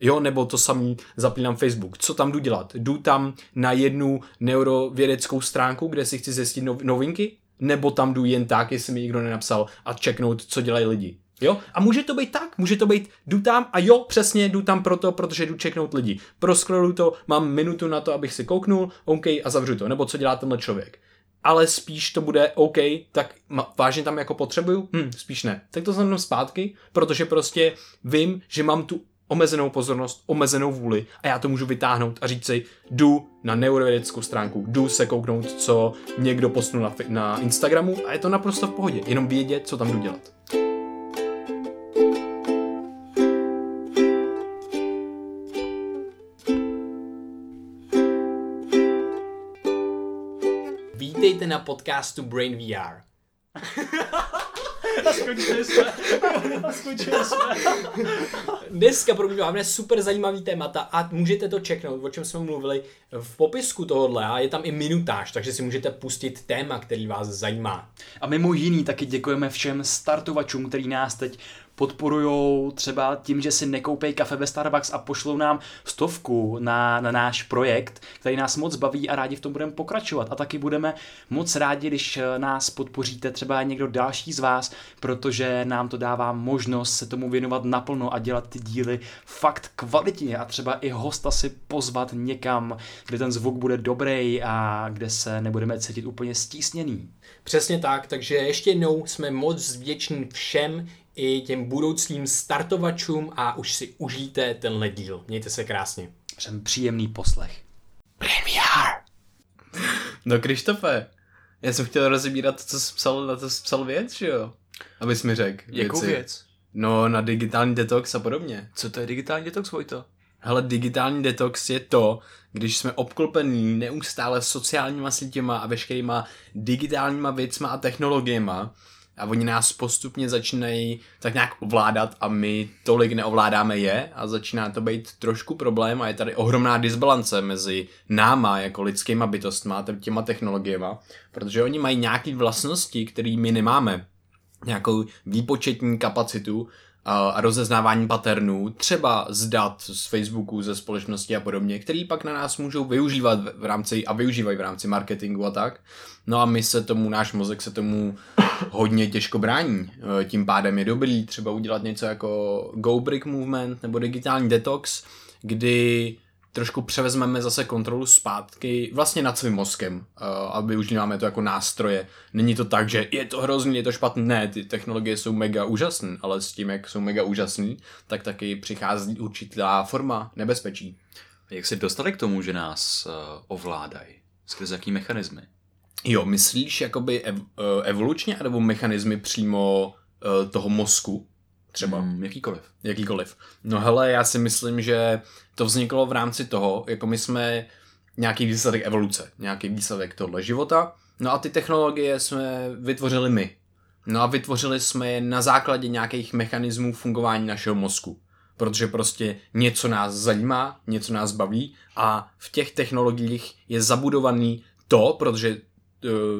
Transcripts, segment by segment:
Jo, nebo to samý zapínám Facebook. Co tam jdu dělat? Jdu tam na jednu neurovědeckou stránku, kde si chci zjistit novinky? Nebo tam jdu jen tak, jestli mi nikdo nenapsal a čeknout, co dělají lidi? Jo? A může to být tak, může to být, jdu tam a jo, přesně, jdu tam proto, protože jdu čeknout lidi. Proskroluju to, mám minutu na to, abych si kouknul, OK, a zavřu to. Nebo co dělá tenhle člověk. Ale spíš to bude OK, tak vážně tam jako potřebuju? Hm, spíš ne. Tak to znamená zpátky, protože prostě vím, že mám tu omezenou pozornost, omezenou vůli a já to můžu vytáhnout a říct si, jdu na neurovědeckou stránku, jdu se kouknout, co někdo postnul na, na Instagramu a je to naprosto v pohodě, jenom vědět, co tam jdu dělat. Vítejte na podcastu Brain VR. A skončili jsme. A skončili jsme. Dneska pro mě máme super zajímavý témata a můžete to čeknout, o čem jsme mluvili v popisku tohohle a je tam i minutáž, takže si můžete pustit téma, který vás zajímá. A mimo jiný taky děkujeme všem startovačům, který nás teď podporují třeba tím, že si nekoupej kafe ve Starbucks a pošlou nám stovku na, na náš projekt, který nás moc baví a rádi v tom budeme pokračovat. A taky budeme moc rádi, když nás podpoříte třeba někdo další z vás, protože nám to dává možnost se tomu věnovat naplno a dělat ty díly fakt kvalitně a třeba i hosta si pozvat někam, kde ten zvuk bude dobrý a kde se nebudeme cítit úplně stísněný. Přesně tak, takže ještě jednou jsme moc vděční všem, i těm budoucím startovačům a už si užijte tenhle díl. Mějte se krásně. Jsem příjemný poslech. Premiere! No Krištofe, já jsem chtěl rozebírat to, co jsi psal, na to jsi psal věc, že jo? Abys mi řekl. Jakou věc? No, na digitální detox a podobně. Co to je digitální detox, Vojto? Hele, digitální detox je to, když jsme obklopení neustále sociálníma sítěma a veškerýma digitálníma věcma a technologiema, a oni nás postupně začínají tak nějak ovládat a my tolik neovládáme je a začíná to být trošku problém a je tady ohromná disbalance mezi náma jako lidskýma bytostma a těma technologiema, protože oni mají nějaké vlastnosti, které my nemáme. Nějakou výpočetní kapacitu a rozeznávání paternů, třeba z dat z Facebooku, ze společnosti a podobně, který pak na nás můžou využívat v rámci a využívají v rámci marketingu a tak. No a my se tomu, náš mozek se tomu hodně těžko brání. E, tím pádem je dobrý třeba udělat něco jako Go Brick Movement nebo digitální detox, kdy trošku převezmeme zase kontrolu zpátky vlastně nad svým mozkem uh, a využíváme to jako nástroje. Není to tak, že je to hrozný, je to špatné, ne, ty technologie jsou mega úžasné, ale s tím, jak jsou mega úžasné, tak taky přichází určitá forma nebezpečí. Jak se dostali k tomu, že nás uh, ovládají? Skrze jaký mechanismy? Jo, myslíš jakoby ev, uh, evolučně, nebo mechanismy přímo uh, toho mozku? Třeba. Hmm, jakýkoliv. Jakýkoliv. No hele, já si myslím, že to vzniklo v rámci toho, jako my jsme nějaký výsledek evoluce, nějaký výsledek tohle života, no a ty technologie jsme vytvořili my. No a vytvořili jsme je na základě nějakých mechanismů fungování našeho mozku. Protože prostě něco nás zajímá, něco nás baví a v těch technologiích je zabudovaný to, protože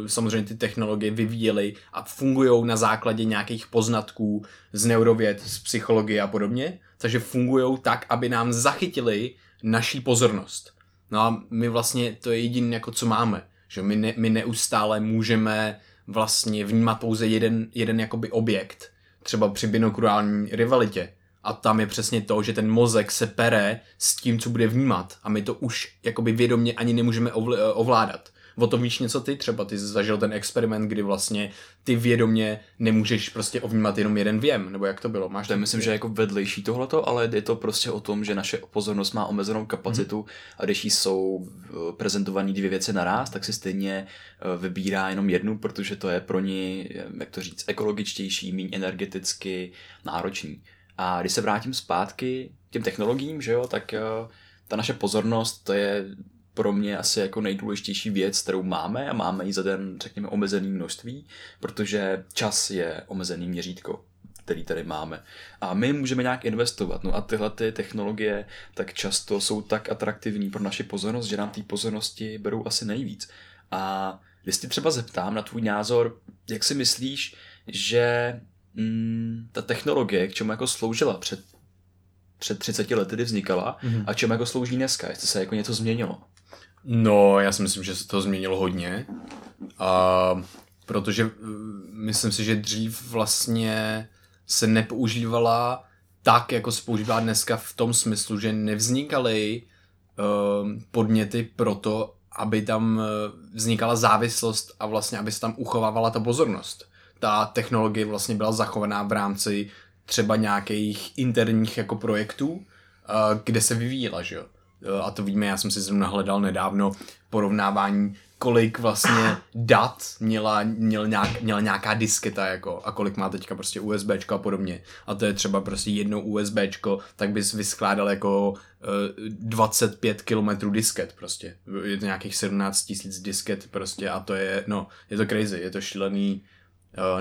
samozřejmě ty technologie vyvíjely a fungují na základě nějakých poznatků z neurověd, z psychologie a podobně, takže fungují tak, aby nám zachytili naší pozornost. No a my vlastně to je jediné, jako co máme, že my, ne, my neustále můžeme vlastně vnímat pouze jeden, jeden jakoby objekt, třeba při binokulární rivalitě. A tam je přesně to, že ten mozek se pere s tím, co bude vnímat a my to už jakoby vědomě ani nemůžeme ovládat o tom víš něco ty, třeba ty jsi zažil ten experiment, kdy vlastně ty vědomě nemůžeš prostě ovnímat jenom jeden věm, nebo jak to bylo? Máš to je, myslím, že jako vedlejší tohleto, ale je to prostě o tom, že naše pozornost má omezenou kapacitu mm-hmm. a když jsou eh, prezentované dvě věci naraz, tak si stejně eh, vybírá jenom jednu, protože to je pro ní, eh, jak to říct, ekologičtější, méně energeticky náročný. A když se vrátím zpátky k těm technologiím, že jo, tak ta naše pozornost, to je pro mě asi jako nejdůležitější věc, kterou máme a máme ji za den, řekněme, omezený množství, protože čas je omezený měřítko který tady máme. A my můžeme nějak investovat. No a tyhle ty technologie tak často jsou tak atraktivní pro naši pozornost, že nám té pozornosti berou asi nejvíc. A když ti třeba zeptám na tvůj názor, jak si myslíš, že mm, ta technologie, k čemu jako sloužila před před 30 lety kdy vznikala mm-hmm. a čem jako slouží dneska, jestli se jako něco změnilo. No, já si myslím, že se to změnilo hodně. A protože myslím si, že dřív vlastně se nepoužívala tak, jako se používá dneska v tom smyslu, že nevznikaly uh, podněty pro to, aby tam uh, vznikala závislost a vlastně, aby se tam uchovávala ta pozornost. Ta technologie vlastně byla zachovaná v rámci třeba nějakých interních jako projektů, uh, kde se vyvíjela, že jo. Uh, a to víme, já jsem si zrovna hledal nedávno porovnávání kolik vlastně dat měla, měl nějak, měla nějaká disketa jako a kolik má teďka prostě USBčko a podobně. A to je třeba prostě jedno USBčko, tak bys vyskládal jako uh, 25 km disket prostě. Je to nějakých 17 tisíc disket prostě a to je, no, je to crazy, je to šílený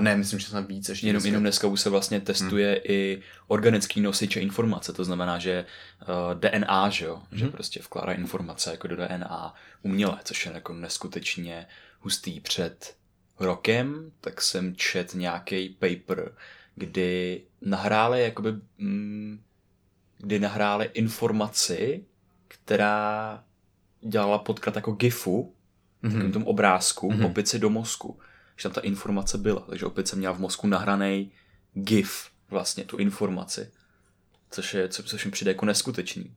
ne, myslím, že snad víc ještě. Jenom, jenom dneska už se vlastně testuje hmm. i organický nosiče informace, to znamená, že uh, DNA, že jo, hmm. že prostě vkládá informace jako do DNA uměle, což je jako neskutečně hustý. Před rokem tak jsem čet nějaký paper, kdy nahráli jakoby, mm, kdy nahráli informaci, která dělala podklad jako GIFu, mm-hmm. tom obrázku, mm-hmm. opici do mozku že tam ta informace byla. Takže opět jsem měl v mozku nahraný GIF, vlastně tu informaci, což, je, co, což mi přijde jako neskutečný.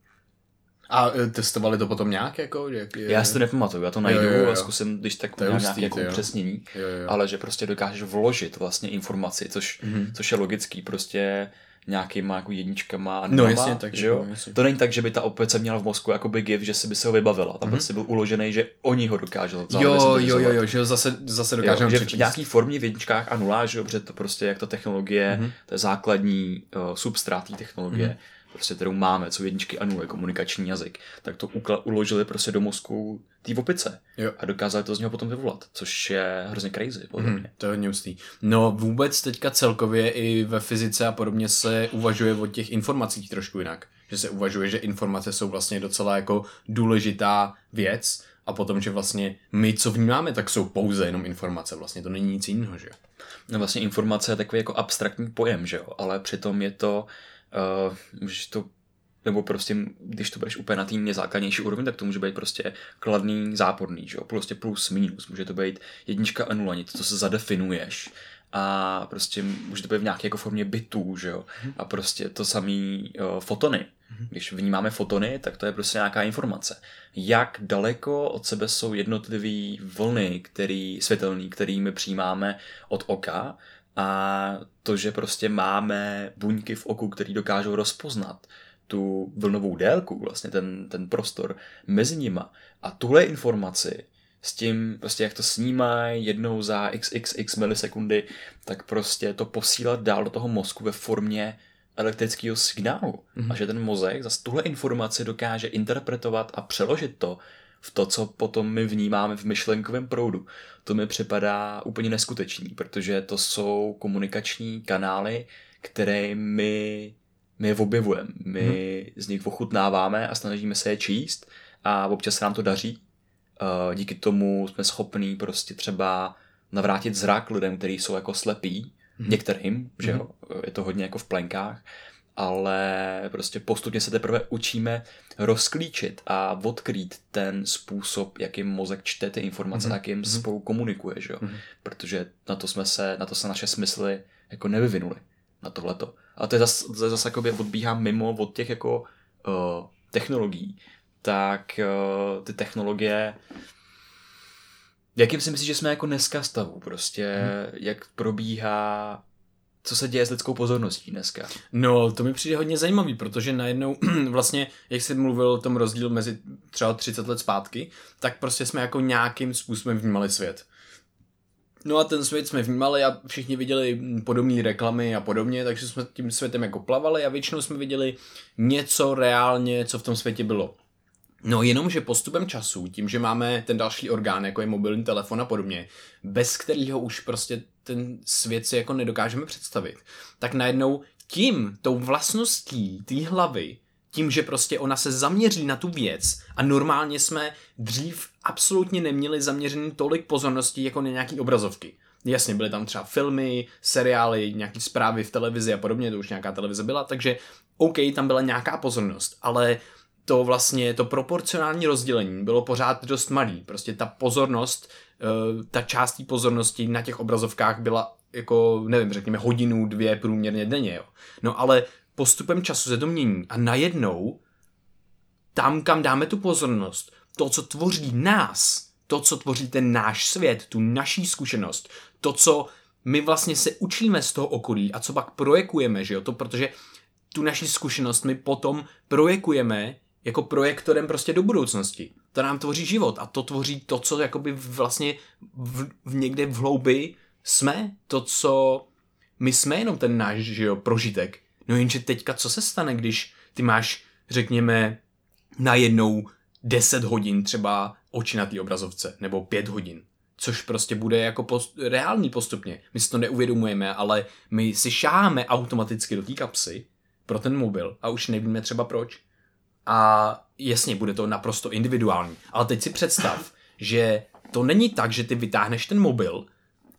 A e, testovali to potom nějak? Jako, jak je... Já si to nepamatuju, já to najdu jo, jo, jo. a zkusím, když tak to nějaké jako upřesnění, ale že prostě dokážeš vložit vlastně informaci, což, mm-hmm. což je logický, prostě nějakýma jako jedničkama a no, jasně, tak, že jo? Jasně. To není tak, že by ta opice měla v mozku jakoby gif, že si by se ho vybavila. Tam mm-hmm. prostě byl uložený, že oni ho dokážou Jo, jo, jo, jo, že ho zase, zase dokážou že v nějaký formě v jedničkách a nulách, že jo, protože to prostě jak ta technologie, mm-hmm. to je základní uh, substrát technologie, mm-hmm prostě, kterou máme, co jedničky a nuly, komunikační jazyk, tak to ukla- uložili prostě do mozku té opice jo. a dokázali to z něho potom vyvolat, což je hrozně crazy, podle mm, To je hodně ústý. No vůbec teďka celkově i ve fyzice a podobně se uvažuje o těch informacích trošku jinak. Že se uvažuje, že informace jsou vlastně docela jako důležitá věc a potom, že vlastně my, co vnímáme, tak jsou pouze jenom informace. Vlastně to není nic jiného, že No vlastně informace je takový jako abstraktní pojem, že jo, ale přitom je to uh, můžeš to nebo prostě, když to budeš úplně na té nejzákladnější úrovni, tak to může být prostě kladný, záporný, že jo? prostě plus, minus, může to být jednička a nula, něco, co se zadefinuješ a prostě může to být v nějaké jako formě bitů, že jo, a prostě to samý uh, fotony. Když vnímáme fotony, tak to je prostě nějaká informace. Jak daleko od sebe jsou jednotlivé vlny, který, světelný, kterými přijímáme od oka a to, že prostě máme buňky v oku, které dokážou rozpoznat tu vlnovou délku, vlastně ten, ten prostor mezi nima a tuhle informaci s tím, prostě jak to snímají jednou za xxx milisekundy, tak prostě to posílat dál do toho mozku ve formě elektrického signálu. Mm-hmm. A že ten mozek za tuhle informaci dokáže interpretovat a přeložit to v to, co potom my vnímáme v myšlenkovém proudu. To mi připadá úplně neskutečný, protože to jsou komunikační kanály, které my, my je objevujeme. My hmm. z nich ochutnáváme a snažíme se je číst a občas se nám to daří. Uh, díky tomu jsme schopní prostě třeba navrátit zrak lidem, kteří jsou jako slepí, hmm. některým, že jo, hmm. je to hodně jako v plenkách, ale prostě postupně se teprve učíme rozklíčit a odkrýt ten způsob, jakým mozek čte ty informace, mm-hmm. jakým mm-hmm. spolu komunikuje, že jo? Mm-hmm. Protože na to jsme se, na to se naše smysly jako nevyvinuli, na tohleto. A to je zase, zas, zas jakoby odbíhá mimo od těch jako uh, technologií, tak uh, ty technologie Jakým si myslíš, že jsme jako dneska stavu? Prostě, hmm. jak probíhá co se děje s lidskou pozorností dneska? No, to mi přijde hodně zajímavý, protože najednou vlastně, jak jsi mluvil o tom rozdíl mezi třeba 30 let zpátky, tak prostě jsme jako nějakým způsobem vnímali svět. No a ten svět jsme vnímali a všichni viděli podobné reklamy a podobně, takže jsme tím světem jako plavali a většinou jsme viděli něco reálně, co v tom světě bylo. No jenom, že postupem času, tím, že máme ten další orgán, jako je mobilní telefon a podobně, bez kterého už prostě ten svět si jako nedokážeme představit, tak najednou tím, tou vlastností té hlavy, tím, že prostě ona se zaměří na tu věc a normálně jsme dřív absolutně neměli zaměřený tolik pozorností jako na nějaký obrazovky. Jasně, byly tam třeba filmy, seriály, nějaké zprávy v televizi a podobně, to už nějaká televize byla, takže OK, tam byla nějaká pozornost, ale to vlastně, to proporcionální rozdělení bylo pořád dost malý. Prostě ta pozornost, ta část té pozornosti na těch obrazovkách byla jako, nevím, řekněme hodinu, dvě průměrně denně, jo. No ale postupem času se to mění a najednou tam, kam dáme tu pozornost, to, co tvoří nás, to, co tvoří ten náš svět, tu naší zkušenost, to, co my vlastně se učíme z toho okolí a co pak projekujeme, že jo, to protože tu naši zkušenost my potom projekujeme jako projektorem prostě do budoucnosti. To nám tvoří život a to tvoří to, co jakoby vlastně v, v někde v hloubi jsme, to, co my jsme jenom ten náš že jo, prožitek. No jenže teďka co se stane, když ty máš, řekněme, najednou 10 hodin třeba oči na té obrazovce, nebo 5 hodin. Což prostě bude jako post- reálný postupně. My si to neuvědomujeme, ale my si šáháme automaticky do té kapsy pro ten mobil a už nevíme třeba proč. A jasně, bude to naprosto individuální. Ale teď si představ, že to není tak, že ty vytáhneš ten mobil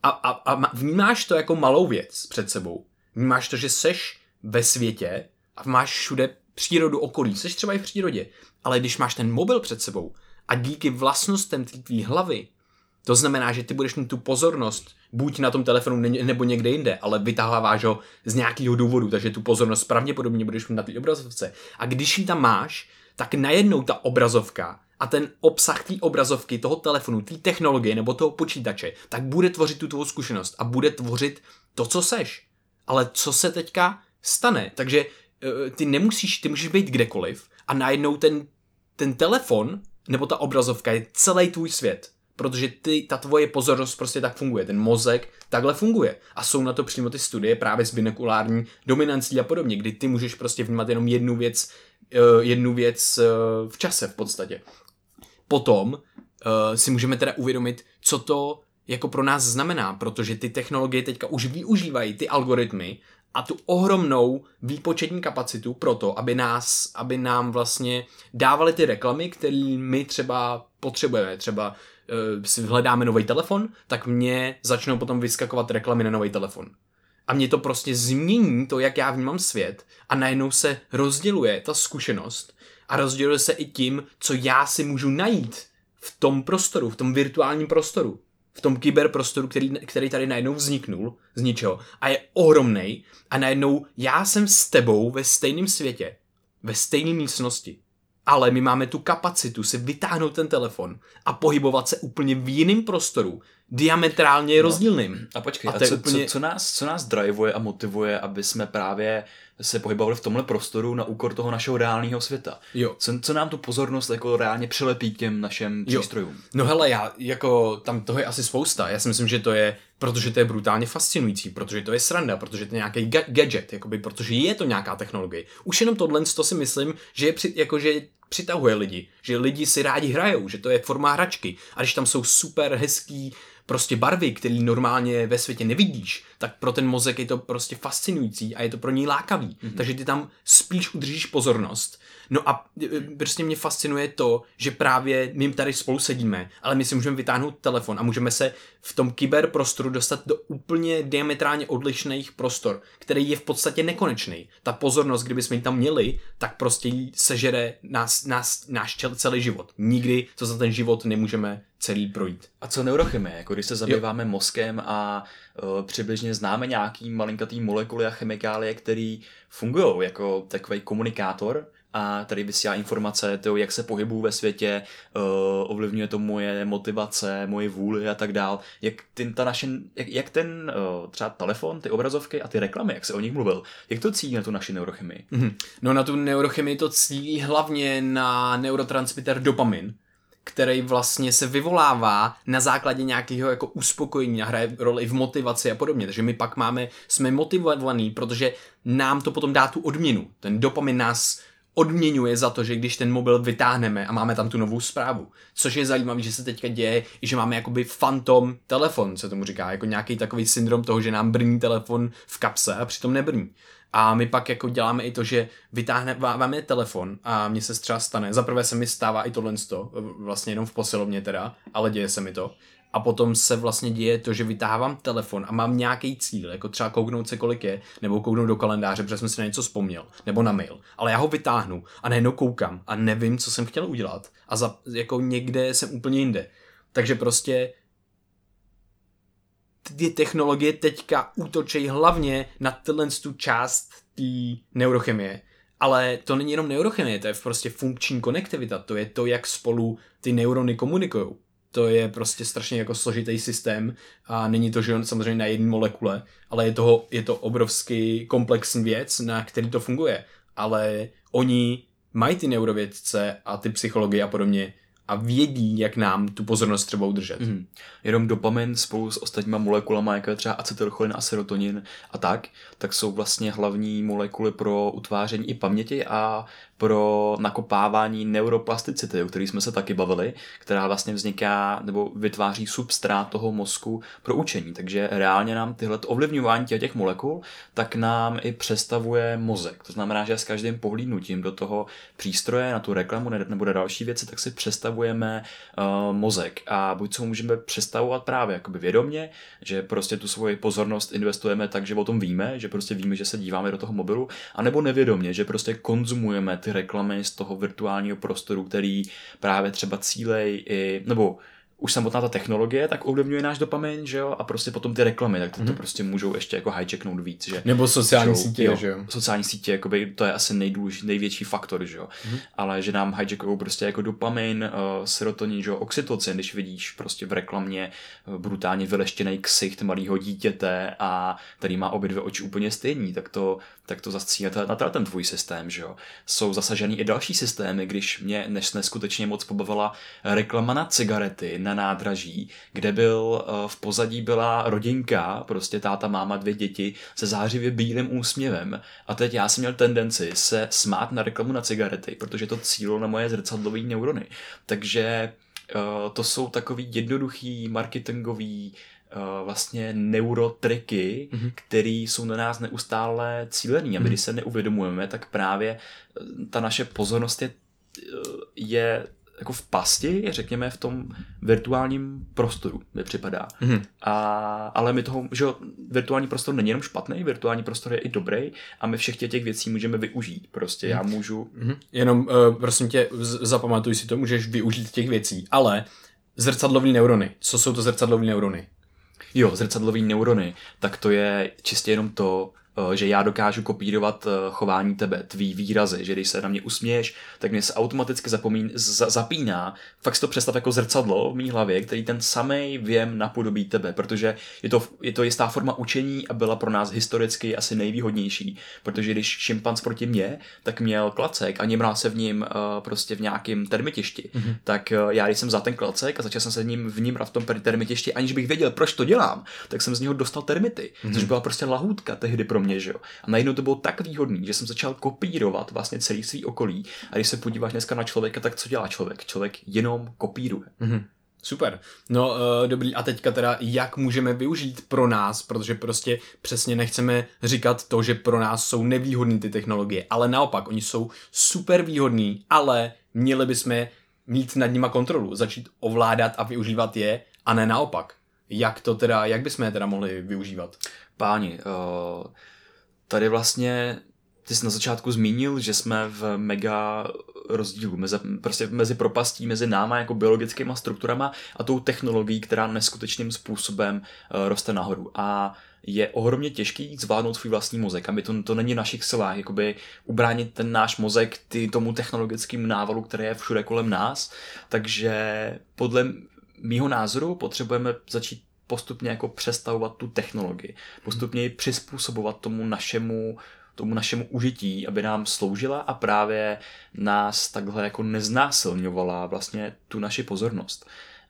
a, a, a vnímáš to jako malou věc před sebou. Vnímáš to, že seš ve světě a máš všude přírodu okolí, seš třeba i v přírodě, ale když máš ten mobil před sebou a díky vlastnostem tvý hlavy, to znamená, že ty budeš mít tu pozornost buď na tom telefonu nebo někde jinde, ale vytaháváš ho z nějakého důvodu, takže tu pozornost pravděpodobně budeš mít na té obrazovce. A když ji tam máš, tak najednou ta obrazovka a ten obsah té obrazovky, toho telefonu, té technologie nebo toho počítače, tak bude tvořit tu tvou zkušenost a bude tvořit to, co seš. Ale co se teďka stane? Takže eh, ty nemusíš, ty můžeš být kdekoliv a najednou ten, ten telefon nebo ta obrazovka je celý tvůj svět. Protože ty, ta tvoje pozornost prostě tak funguje, ten mozek takhle funguje. A jsou na to přímo ty studie právě s binokulární dominancí a podobně, kdy ty můžeš prostě vnímat jenom jednu věc, jednu věc eh, v čase v podstatě. Potom eh, si můžeme teda uvědomit, co to jako pro nás znamená, protože ty technologie teďka už využívají ty algoritmy a tu ohromnou výpočetní kapacitu pro to, aby, nás, aby nám vlastně dávali ty reklamy, které my třeba potřebujeme. Třeba si hledáme nový telefon, tak mě začnou potom vyskakovat reklamy na nový telefon. A mě to prostě změní to, jak já vnímám svět. A najednou se rozděluje ta zkušenost a rozděluje se i tím, co já si můžu najít v tom prostoru, v tom virtuálním prostoru v tom kyberprostoru, který, který tady najednou vzniknul z ničeho a je ohromný a najednou já jsem s tebou ve stejném světě, ve stejné místnosti, ale my máme tu kapacitu si vytáhnout ten telefon a pohybovat se úplně v jiném prostoru, diametrálně no. rozdílným. A počkej, a, a co, úplně... co, co, nás, co nás drivuje a motivuje, aby jsme právě se pohybovali v tomhle prostoru na úkor toho našeho reálného světa. Jo. Co, co nám tu pozornost jako reálně přilepí k těm našim přístrojům? No hele, já jako tam toho je asi spousta. Já si myslím, že to je, protože to je brutálně fascinující, protože to je sranda, protože to je nějaký ga- gadget, jakoby, protože je to nějaká technologie. Už jenom tohle to si myslím, že je při, jako, že přitahuje lidi, že lidi si rádi hrajou, že to je forma hračky a když tam jsou super hezký prostě barvy, který normálně ve světě nevidíš, tak pro ten mozek je to prostě fascinující a je to pro něj lákavý. Mm-hmm. Takže ty tam spíš udržíš pozornost. No a e, prostě mě fascinuje to, že právě my tady spolu sedíme, ale my si můžeme vytáhnout telefon a můžeme se v tom kyberprostoru dostat do úplně diametrálně odlišných prostor, který je v podstatě nekonečný. Ta pozornost, kdybychom ji tam měli, tak prostě sežere nás, nás, náš celý život. Nikdy to za ten život nemůžeme celý projít. A co neurochemie? Jako když se zabýváme jo. mozkem a uh, přibližně známe nějaký malinkatý molekuly a chemikálie, které fungují jako takový komunikátor, a tady vysílá informace, to, jak se pohybuju ve světě, uh, ovlivňuje to moje motivace, moje vůli a tak dál. Jak, ten, ta naše, jak, jak ten uh, třeba telefon, ty obrazovky a ty reklamy, jak se o nich mluvil, jak to cílí na tu naši neurochemii? Mm-hmm. No na tu neurochemii to cílí hlavně na neurotransmitter dopamin, který vlastně se vyvolává na základě nějakého jako uspokojení a hraje roli v motivaci a podobně. Takže my pak máme, jsme motivovaní, protože nám to potom dá tu odměnu. Ten dopamin nás odměňuje za to, že když ten mobil vytáhneme a máme tam tu novou zprávu. Což je zajímavé, že se teďka děje, že máme jakoby fantom telefon, se tomu říká, jako nějaký takový syndrom toho, že nám brní telefon v kapse a přitom nebrní. A my pak jako děláme i to, že vytáhneme telefon a mně se třeba stane, za prvé se mi stává i tohle, vlastně jenom v posilovně teda, ale děje se mi to. a potom se vlastně děje to, že vytáhám telefon a mám nějaký cíl, jako třeba kouknout se, kolik je, nebo kouknout do kalendáře, protože jsem si na něco vzpomněl, nebo na mail. Ale já ho vytáhnu a najednou koukám a nevím, co jsem chtěl udělat. A za, jako někde jsem úplně jinde. Takže prostě ty technologie teďka útočí hlavně na tenhle tu část té neurochemie. Ale to není jenom neurochemie, to je prostě funkční konektivita, to je to, jak spolu ty neurony komunikují. To je prostě strašně jako složitý systém a není to, že on samozřejmě na jedné molekule, ale je, toho, je to obrovský komplexní věc, na který to funguje. Ale oni mají ty neurovědce a ty psychologie a podobně a vědí, jak nám tu pozornost třeba udržet. Mm. Jenom dopamin spolu s ostatníma molekulama, jako je třeba acetylcholin a serotonin a tak, tak jsou vlastně hlavní molekuly pro utváření i paměti a pro nakopávání neuroplasticity, o který jsme se taky bavili, která vlastně vzniká nebo vytváří substrát toho mozku pro učení. Takže reálně nám tyhle ovlivňování těch molekul, tak nám i přestavuje mozek. To znamená, že s každým pohlídnutím do toho přístroje, na tu reklamu nebo na další věci, tak si přestavujeme uh, mozek. A buď co můžeme přestavovat právě jakoby vědomě, že prostě tu svoji pozornost investujeme tak, že o tom víme, že prostě víme, že se díváme do toho mobilu, anebo nevědomě, že prostě konzumujeme ty reklamy z toho virtuálního prostoru, který právě třeba cílej i, nebo už samotná ta technologie tak ovlivňuje náš dopamin, že jo, a prostě potom ty reklamy, tak to, mm-hmm. to mhm. prostě můžou ještě jako hijacknout víc, že. Nebo sociální že, sítě, jo, že jo. Sociální sítě, jakoby, to je asi nejdůlež, největší faktor, že jo. Mm-hmm. Ale že nám hijackují prostě jako dopamin, uh, serotonin, že jo, oxytocin, když vidíš prostě v reklamě uh, brutálně vyleštěný ksicht malého dítěte a který má obě dvě oči úplně stejný, tak to, tak to zase na ten tvůj systém, že jo. Jsou zasažený i další systémy, když mě než neskutečně moc pobavila reklama na cigarety, na nádraží, kde byl eh, v pozadí byla rodinka, prostě táta, máma, dvě děti se zářivě bílým úsměvem. A teď já jsem měl tendenci se smát na reklamu na cigarety, protože to cílo na moje zrcadlové neurony. Takže eh, to jsou takový jednoduchý marketingový vlastně neurotriky, mm-hmm. které jsou na nás neustále cílený. A my, mm-hmm. když se neuvědomujeme, tak právě ta naše pozornost je, je jako v pasti, řekněme, v tom virtuálním prostoru, mi připadá. Mm-hmm. A, ale my toho, že virtuální prostor není jenom špatný, virtuální prostor je i dobrý a my všech těch věcí můžeme využít. Prostě mm-hmm. já můžu... Mm-hmm. Jenom, uh, prosím tě, zapamatuj si to, můžeš využít těch věcí, ale zrcadlovní neurony, co jsou to zrcadlovní neurony? Jo, zrcadlový neurony, tak to je čistě jenom to, že já dokážu kopírovat eh, chování tebe, tvý výrazy, že když se na mě usměješ, tak mě se automaticky zapomín, z, zapíná. Fakt si to představ jako zrcadlo v mý hlavě, který ten samý věm napodobí tebe, protože je to, je to jistá forma učení a byla pro nás historicky asi nejvýhodnější, protože když šimpanz proti mě, tak měl klacek a němral se v ním uh, prostě v nějakém termitišti, mm-hmm. tak já když jsem za ten klacek a začal jsem se v ním vnímat v tom termitišti, aniž bych věděl, proč to dělám, tak jsem z něho dostal termity, mm-hmm. což byla prostě lahůdka tehdy pro mě, že jo. A najednou to bylo tak výhodný, že jsem začal kopírovat vlastně celý svý okolí. A když se podíváš dneska na člověka, tak co dělá člověk? Člověk jenom kopíruje. Mm-hmm. Super. No uh, dobrý, a teďka teda jak můžeme využít pro nás, protože prostě přesně nechceme říkat to, že pro nás jsou nevýhodné ty technologie, ale naopak, oni jsou super výhodní, ale měli bychom mít nad nima kontrolu, začít ovládat a využívat je, a ne naopak. Jak to teda, jak bychom je teda mohli využívat? Páni, uh tady vlastně ty jsi na začátku zmínil, že jsme v mega rozdílu, mezi, prostě mezi propastí mezi náma jako biologickými strukturama a tou technologií, která neskutečným způsobem uh, roste nahoru. A je ohromně těžký zvládnout svůj vlastní mozek a my to, to není v našich silách, jakoby ubránit ten náš mozek ty, tomu technologickému návalu, který je všude kolem nás, takže podle mýho názoru potřebujeme začít postupně jako přestavovat tu technologii, postupně ji přizpůsobovat tomu našemu tomu našemu užití, aby nám sloužila a právě nás takhle jako neznásilňovala vlastně tu naši pozornost.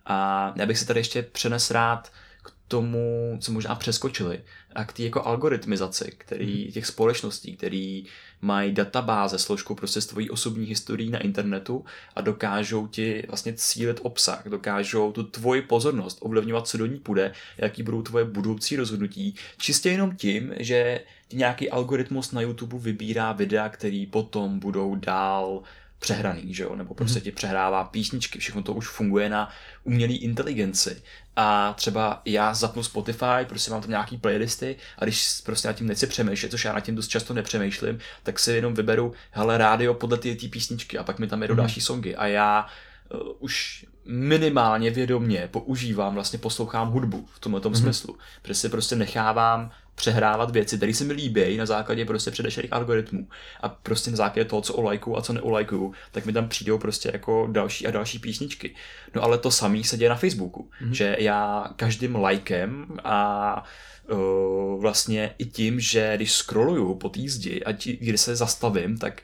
A já bych si tady ještě přenes rád k tomu, co možná přeskočili, a k té jako algoritmizaci který, mhm. těch společností, který mají databáze, složku prostě s tvojí osobní historií na internetu a dokážou ti vlastně cílit obsah, dokážou tu tvoji pozornost ovlivňovat, co do ní půjde, jaký budou tvoje budoucí rozhodnutí, čistě jenom tím, že nějaký algoritmus na YouTube vybírá videa, který potom budou dál přehraný, že jo, nebo prostě ti přehrává písničky, všechno to už funguje na umělé inteligenci. A třeba já zapnu Spotify, prostě mám tam nějaký playlisty a když prostě nad tím nechci přemýšlet, což já nad tím dost často nepřemýšlím, tak si jenom vyberu, hele, rádio podle ty, ty písničky a pak mi tam jedou mm. další songy a já uh, už minimálně vědomně používám, vlastně poslouchám hudbu v tomhle tom mm. smyslu, protože si prostě nechávám přehrávat věci, které se mi líbí na základě prostě předešlých algoritmů a prostě na základě toho, co olajkuju a co neolajkuju, tak mi tam přijdou prostě jako další a další písničky. No ale to samé se děje na Facebooku, mm-hmm. že já každým lajkem a uh, vlastně i tím, že když scrolluju po té zdi a tí, když se zastavím, tak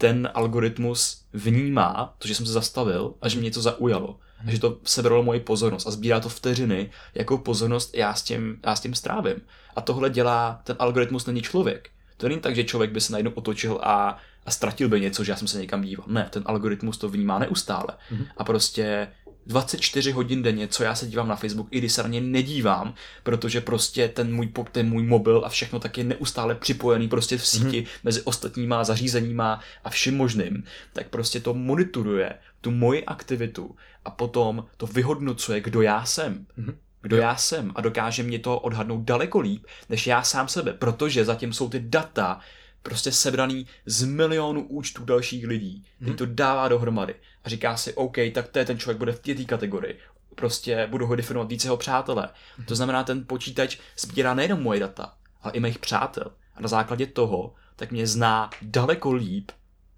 ten algoritmus vnímá to, že jsem se zastavil a že mě to zaujalo že to sebralo moji pozornost a sbírá to vteřiny, jakou pozornost já s tím, já s tím strávím. A tohle dělá, ten algoritmus není člověk. To není tak, že člověk by se najednou otočil a, a ztratil by něco, že já jsem se někam díval. Ne, ten algoritmus to vnímá neustále. Mm-hmm. A prostě 24 hodin denně, co já se dívám na Facebook, i když se na ně nedívám, protože prostě ten můj, ten můj mobil a všechno tak je neustále připojený prostě v síti mm-hmm. mezi ostatníma zařízeníma a vším možným, tak prostě to monitoruje tu moji aktivitu a potom to vyhodnocuje, kdo já jsem. Mm-hmm. Kdo já jsem a dokáže mě to odhadnout daleko líp, než já sám sebe, protože zatím jsou ty data prostě sebraný z milionů účtů dalších lidí, který mm-hmm. to dává dohromady a říká si, OK, tak to je ten člověk bude v té kategorii, prostě budu ho definovat více jeho přátele. Mm-hmm. To znamená, ten počítač sbírá nejenom moje data, ale i mých přátel. A na základě toho tak mě zná daleko líp,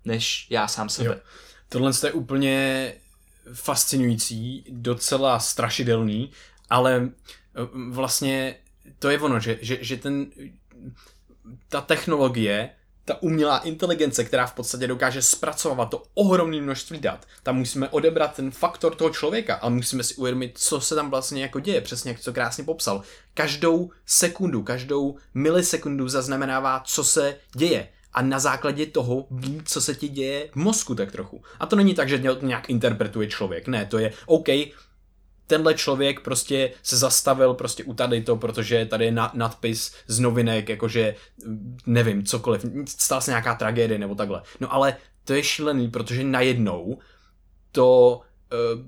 než já sám sebe. Jo. Tohle je úplně fascinující, docela strašidelný, ale eh, vlastně to je ono, že, že, že ten, ta technologie, ta umělá inteligence, která v podstatě dokáže zpracovat to ohromné množství dat, tam musíme odebrat ten faktor toho člověka, ale musíme si uvědomit, co se tam vlastně jako děje, přesně jak to krásně popsal. Každou sekundu, každou milisekundu zaznamenává, co se děje a na základě toho ví, co se ti děje v mozku tak trochu. A to není tak, že to nějak interpretuje člověk. Ne, to je OK, tenhle člověk prostě se zastavil prostě u tady to, protože tady je na, nadpis z novinek, jakože nevím, cokoliv, stala se nějaká tragédie nebo takhle. No ale to je šílený, protože najednou to uh,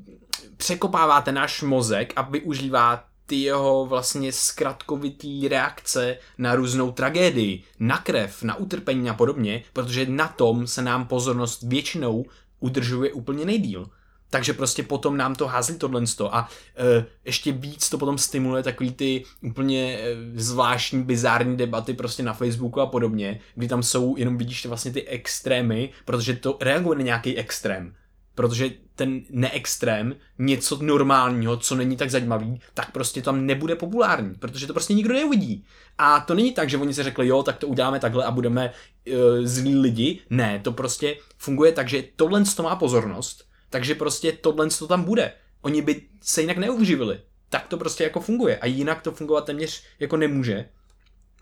překopává ten náš mozek a využívá ty jeho vlastně zkratkovitý reakce na různou tragédii, na krev, na utrpení a podobně, protože na tom se nám pozornost většinou udržuje úplně nejdíl. Takže prostě potom nám to hází tohle a e, ještě víc to potom stimuluje takový ty úplně e, zvláštní, bizární debaty prostě na Facebooku a podobně, kdy tam jsou, jenom vidíš vlastně ty extrémy, protože to reaguje na nějaký extrém protože ten neextrém, něco normálního, co není tak zajímavý, tak prostě tam nebude populární, protože to prostě nikdo neuvidí. A to není tak, že oni si řekli, jo, tak to uděláme takhle a budeme uh, zlí lidi. Ne, to prostě funguje tak, že tohle to má pozornost, takže prostě tohle to tam bude. Oni by se jinak neuživili. Tak to prostě jako funguje. A jinak to fungovat téměř jako nemůže.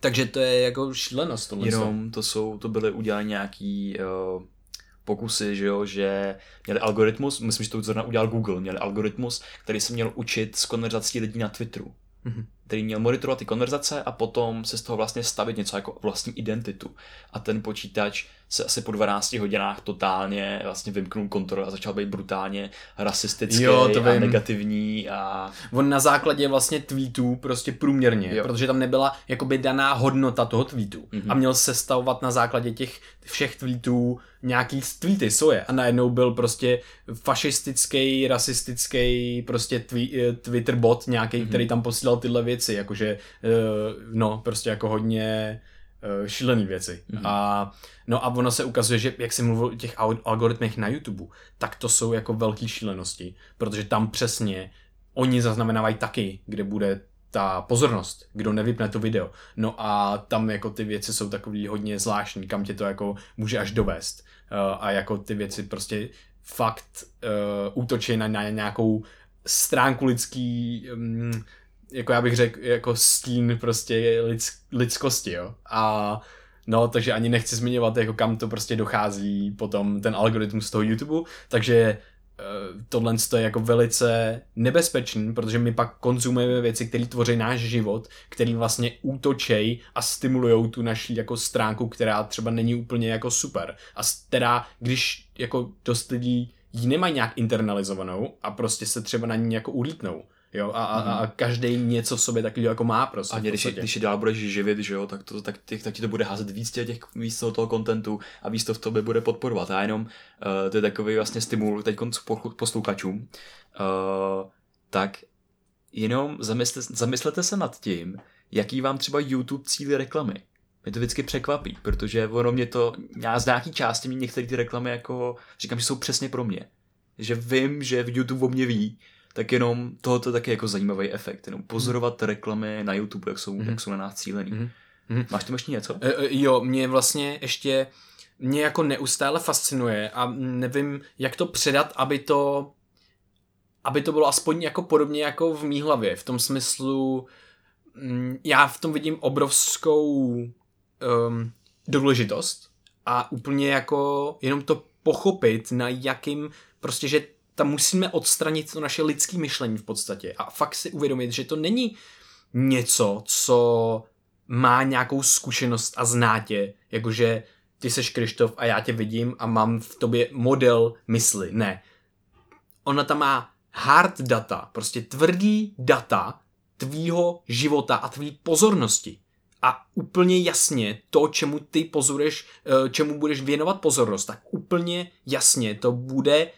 Takže to je jako šílenost. Tohle Jenom to jsou, to byly udělané nějaký uh pokusy, že jo, že měli algoritmus, myslím, že to zrovna udělal Google, měli algoritmus, který se měl učit z konverzací lidí na Twitteru. Mm-hmm. který měl monitorovat ty konverzace a potom se z toho vlastně stavit něco jako vlastní identitu. A ten počítač se asi po 12 hodinách totálně vlastně vymknul kontrol a začal být brutálně rasistický jo, to a negativní. A... On na základě vlastně tweetů prostě průměrně, jo. protože tam nebyla jakoby daná hodnota toho tweetu mm-hmm. a měl se stavovat na základě těch všech tweetů nějaký tweety svoje a najednou byl prostě fašistický, rasistický prostě tví, eh, Twitter bot nějaký, mm-hmm. který tam posílal tyhle věci, jakože eh, no prostě jako hodně uh, šílený věci. Mm-hmm. A, no a ono se ukazuje, že jak jsi mluvil o těch algoritmech na YouTube, tak to jsou jako velké šílenosti, protože tam přesně oni zaznamenávají taky, kde bude ta pozornost, kdo nevypne to video. No a tam jako ty věci jsou takový hodně zvláštní, kam tě to jako může až dovést. Uh, a jako ty věci prostě fakt uh, útočí na, na nějakou stránku lidský um, jako já bych řekl, jako stín prostě lidsk, lidskosti, jo. A no, takže ani nechci zmiňovat, jako kam to prostě dochází potom ten algoritmus toho YouTube, takže tohle je jako velice nebezpečný, protože my pak konzumujeme věci, které tvoří náš život, který vlastně útočej a stimulují tu naši jako stránku, která třeba není úplně jako super. A teda, když jako dost lidí ji nemají nějak internalizovanou a prostě se třeba na ní jako ulítnou, Jo, a, a, a mhm. každý něco v sobě takový jako má prostě. A když, když dál budeš živit, že jo, tak, to, tak, tak, tak ti to bude házet víc těch, víc toho, toho kontentu a víc to v tobě bude podporovat. A jenom uh, to je takový vlastně stimul teď posluchačům. Uh, tak jenom zamyslete, zamyslete se nad tím, jaký vám třeba YouTube cíly reklamy. Mě to vždycky překvapí, protože ono mě to, já z nějaký části mě některé ty reklamy jako, říkám, že jsou přesně pro mě. Že vím, že v YouTube o mě ví, tak jenom tohoto je taky jako zajímavý efekt, jenom pozorovat reklamy na YouTube, jak jsou, mm-hmm. jak jsou na nás cílený. Mm-hmm. Máš tam ještě něco? E, jo, mě vlastně ještě mě jako neustále fascinuje a nevím, jak to předat, aby to aby to bylo aspoň jako podobně jako v mý hlavě, v tom smyslu mm, já v tom vidím obrovskou um, důležitost a úplně jako jenom to pochopit, na jakým prostě, že tam musíme odstranit to naše lidské myšlení v podstatě a fakt si uvědomit, že to není něco, co má nějakou zkušenost a znátě, jakože ty seš Krištof a já tě vidím a mám v tobě model mysli. Ne. Ona tam má hard data, prostě tvrdý data tvýho života a tvý pozornosti. A úplně jasně to, čemu ty pozoruješ, eh, čemu budeš věnovat pozornost, tak úplně jasně to bude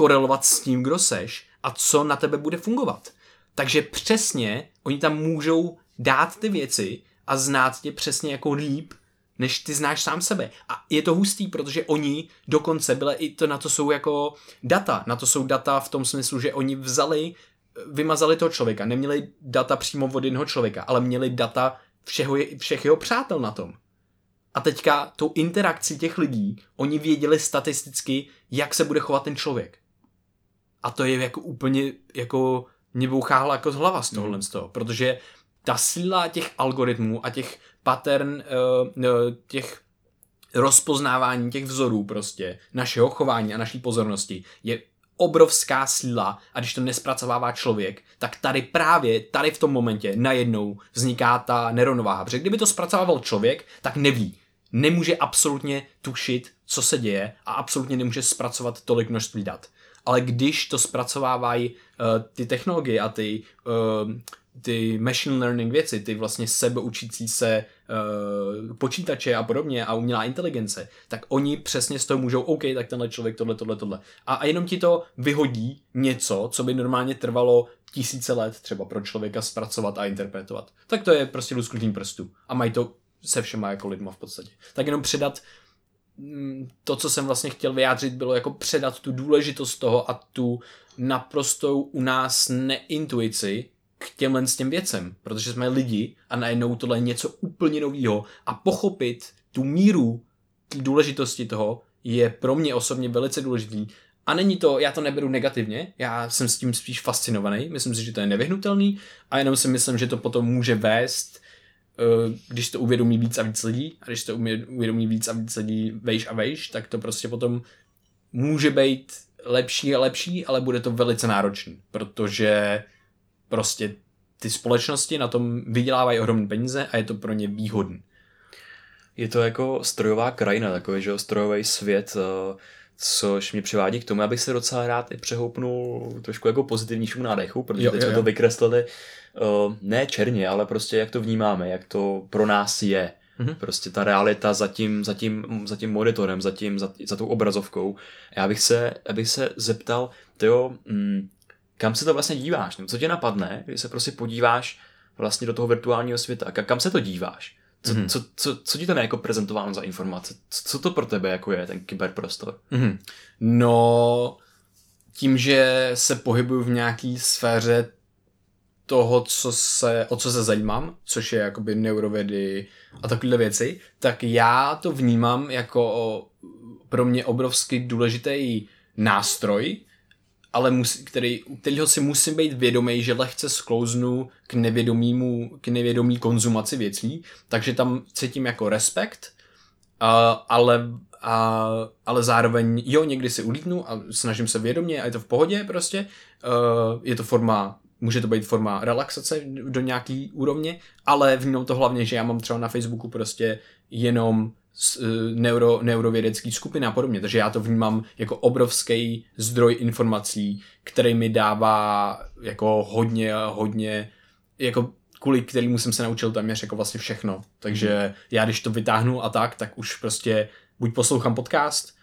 korelovat s tím, kdo seš a co na tebe bude fungovat. Takže přesně oni tam můžou dát ty věci a znát tě přesně jako líp, než ty znáš sám sebe. A je to hustý, protože oni dokonce byly i to na to jsou jako data. Na to jsou data v tom smyslu, že oni vzali, vymazali toho člověka. Neměli data přímo od jednoho člověka, ale měli data všeho, všech jeho přátel na tom. A teďka tou interakcí těch lidí, oni věděli statisticky, jak se bude chovat ten člověk. A to je jako úplně, jako mě boucháhla jako z hlava z tohohle mm. z toho, protože ta síla těch algoritmů a těch pattern, uh, těch rozpoznávání těch vzorů prostě, našeho chování a naší pozornosti je obrovská síla a když to nespracovává člověk, tak tady právě, tady v tom momentě najednou vzniká ta nerovnováha. Protože kdyby to zpracovával člověk, tak neví. Nemůže absolutně tušit, co se děje a absolutně nemůže zpracovat tolik množství dat ale když to zpracovávají uh, ty technologie a ty, uh, ty machine learning věci, ty vlastně sebeučící se uh, počítače a podobně a umělá inteligence, tak oni přesně z toho můžou, OK, tak tenhle člověk tohle, tohle, tohle. A, a jenom ti to vyhodí něco, co by normálně trvalo tisíce let třeba pro člověka zpracovat a interpretovat. Tak to je prostě lusknutím prstů. A mají to se všema jako lidma v podstatě. Tak jenom předat to, co jsem vlastně chtěl vyjádřit, bylo jako předat tu důležitost toho a tu naprostou u nás neintuici k těmhle s těm věcem, protože jsme lidi a najednou tohle je něco úplně nového a pochopit tu míru důležitosti toho je pro mě osobně velice důležitý. A není to, já to neberu negativně, já jsem s tím spíš fascinovaný, myslím si, že to je nevyhnutelný a jenom si myslím, že to potom může vést když to uvědomí víc a víc lidí, a když to uvědomí víc a víc lidí vejš a vejš, tak to prostě potom může být lepší a lepší, ale bude to velice náročný, protože prostě ty společnosti na tom vydělávají ohromné peníze a je to pro ně výhodný. Je to jako strojová krajina, takový, že strojový svět, eh, což mě přivádí k tomu, abych se docela rád i přehoupnul trošku jako pozitivnějšímu nádechu, protože jo, teď jo, jsme jo. to vykreslili uh, ne černě, ale prostě jak to vnímáme, jak to pro nás je. Mm-hmm. Prostě ta realita za tím, za tím, za tím monitorem, za, tím, za, za tou obrazovkou. Já bych se, abych se zeptal, tyjo, mm, kam se to vlastně díváš? Nebo co tě napadne, když se prostě podíváš vlastně do toho virtuálního světa? Kam se to díváš? Co, mm-hmm. co, co, co ti tam je jako prezentováno za informace? Co, co to pro tebe jako je ten kyberprostor? Mm-hmm. No, tím, že se pohybuju v nějaký sféře toho, co se, o co se zajímám, což je jakoby neurovědy a takovéhle věci, tak já to vnímám jako pro mě obrovsky důležitý nástroj, ale musí, který, kterýho si musím být vědomý, že lehce sklouznu k nevědomímu, k nevědomí konzumaci věcí, takže tam cítím jako respekt, uh, ale a, ale zároveň, jo, někdy si ulítnu a snažím se vědomě a je to v pohodě prostě. Uh, je to forma, může to být forma relaxace do nějaký úrovně, ale vnímám to hlavně, že já mám třeba na Facebooku prostě jenom neuro, neurovědecký skupiny a podobně, takže já to vnímám jako obrovský zdroj informací, který mi dává jako hodně, hodně, jako kvůli kterému jsem se naučil téměř jako vlastně všechno. Takže mm. já když to vytáhnu a tak, tak už prostě buď poslouchám podcast,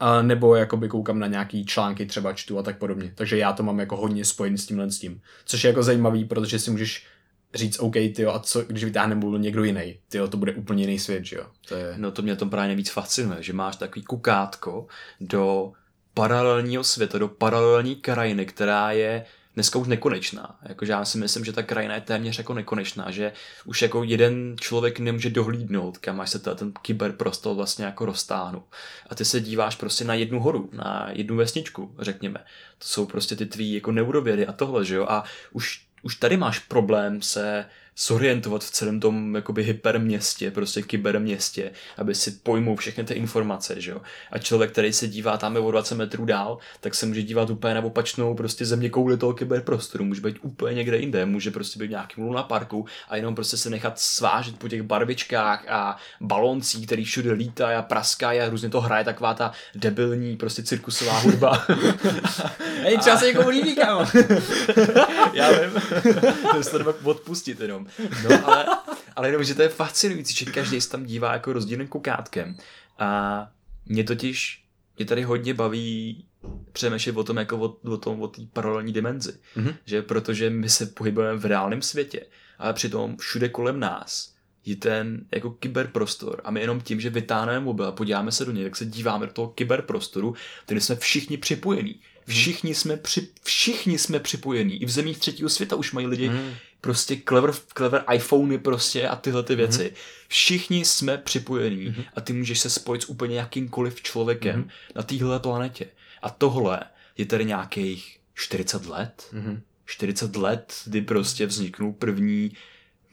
a nebo jakoby koukám na nějaký články, třeba čtu a tak podobně. Takže já to mám jako hodně spojený s tímhle s tím. Což je jako zajímavý, protože si můžeš říct, OK, ty a co, když vytáhneme někdo jiný, ty to bude úplně jiný svět, že jo. To je... No to mě tom právě nejvíc fascinuje, že máš takový kukátko do paralelního světa, do paralelní krajiny, která je dneska už nekonečná. Jakože já si myslím, že ta krajina je téměř jako nekonečná, že už jako jeden člověk nemůže dohlídnout, kam až se ten kyberprostor vlastně jako roztáhnu. A ty se díváš prostě na jednu horu, na jednu vesničku, řekněme. To jsou prostě ty tvý jako neurovědy a tohle, že jo. A už, už tady máš problém se sorientovat v celém tom jakoby hyperměstě, prostě kyberměstě, aby si pojmul všechny ty informace, že jo. A člověk, který se dívá tam o 20 metrů dál, tak se může dívat úplně na opačnou prostě země kouli toho kyberprostoru, může být úplně někde jinde, může prostě být v nějakým luna parku a jenom prostě se nechat svážet po těch barvičkách a baloncích, který všude lítá a praská a různě to hraje taková ta debilní prostě cirkusová hudba. Hej, třeba se někomu líbí, kámo. Já vím. to se to odpustit jenom. No, ale, ale jenom, že to je fascinující, že každý se tam dívá jako rozdílným kukátkem. A mě totiž, mě tady hodně baví přemýšlet o tom, jako o, o tom, o té paralelní dimenzi. Mm-hmm. Že protože my se pohybujeme v reálném světě, ale přitom všude kolem nás je ten jako kyberprostor a my jenom tím, že vytáhneme mobil a podíváme se do něj, tak se díváme do toho kyberprostoru, který jsme všichni připojení. Mhm. Všichni jsme, při, všichni jsme připojení. I v zemích třetího světa už mají lidi mm prostě clever, clever iPhony prostě a tyhle ty věci. Mm-hmm. Všichni jsme připojení mm-hmm. a ty můžeš se spojit s úplně jakýmkoliv člověkem mm-hmm. na téhle planetě. A tohle je tady nějakých 40 let. Mm-hmm. 40 let, kdy prostě vzniknul první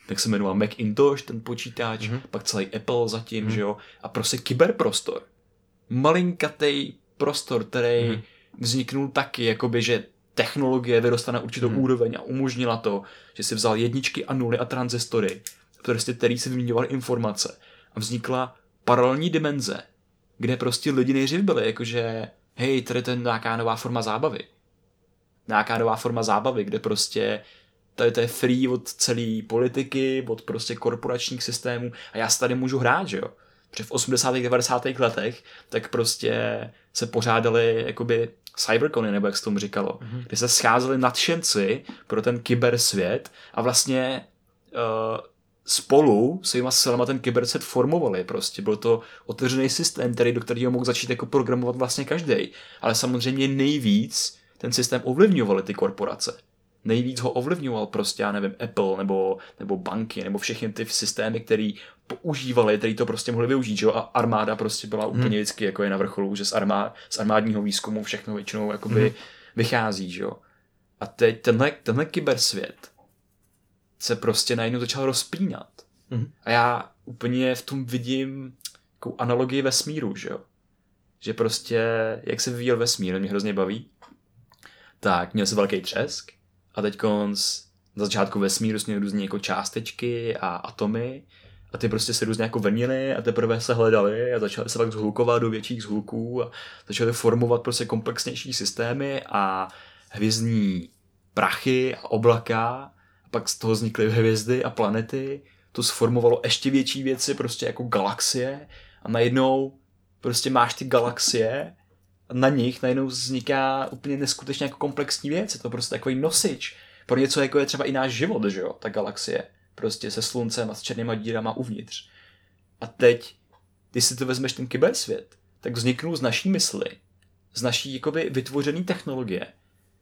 jak se jmenoval Macintosh, ten počítač, mm-hmm. pak celý Apple zatím, mm-hmm. že jo, a prostě kyberprostor. Malinkatej prostor, který mm-hmm. vzniknul taky, jakoby, že technologie vyrostla na určitou hmm. úroveň a umožnila to, že si vzal jedničky a nuly a transistory, prostě, který se vyměňovaly informace a vznikla paralelní dimenze, kde prostě lidi nejdřív byli, jakože hej, tady to je nějaká nová forma zábavy. Nějaká nová forma zábavy, kde prostě tady to je free od celé politiky, od prostě korporačních systémů a já si tady můžu hrát, že jo. Protože v 80. 90. letech tak prostě se pořádali jakoby cyberkony, nebo jak se tomu říkalo, mm-hmm. kde se scházeli nadšenci pro ten kybersvět a vlastně uh, spolu svýma silama ten kybersvět formovali prostě. Byl to otevřený systém, který, do kterého mohl začít jako programovat vlastně každý. Ale samozřejmě nejvíc ten systém ovlivňovaly ty korporace nejvíc ho ovlivňoval prostě, já nevím, Apple nebo, nebo banky nebo všechny ty systémy, které používali, který to prostě mohli využít, jo? A armáda prostě byla úplně hmm. vždycky jako je na vrcholu, že z, armád, z armádního výzkumu všechno většinou jakoby hmm. vychází, že jo? A teď tenhle, tenhle kybersvět se prostě najednou začal rozpínat. Hmm. A já úplně v tom vidím jako analogii vesmíru, že jo? Že prostě, jak se vyvíjel vesmír, mě hrozně baví, tak měl se velký třesk, a teď na začátku vesmíru jsme různé jako částečky a atomy a ty prostě se různě jako vrnily a teprve se hledali a začaly se pak zhlukovat do větších zhluků a začaly formovat prostě komplexnější systémy a hvězdní prachy a oblaka a pak z toho vznikly hvězdy a planety to sformovalo ještě větší věci, prostě jako galaxie a najednou prostě máš ty galaxie na nich najednou vzniká úplně neskutečně jako komplexní věc. Je to prostě takový nosič pro něco, jako je třeba i náš život, že jo, ta galaxie. Prostě se sluncem a s černýma dírama uvnitř. A teď, když si to vezmeš ten kybersvět, tak vzniknul z naší mysli, z naší jakoby vytvořený technologie,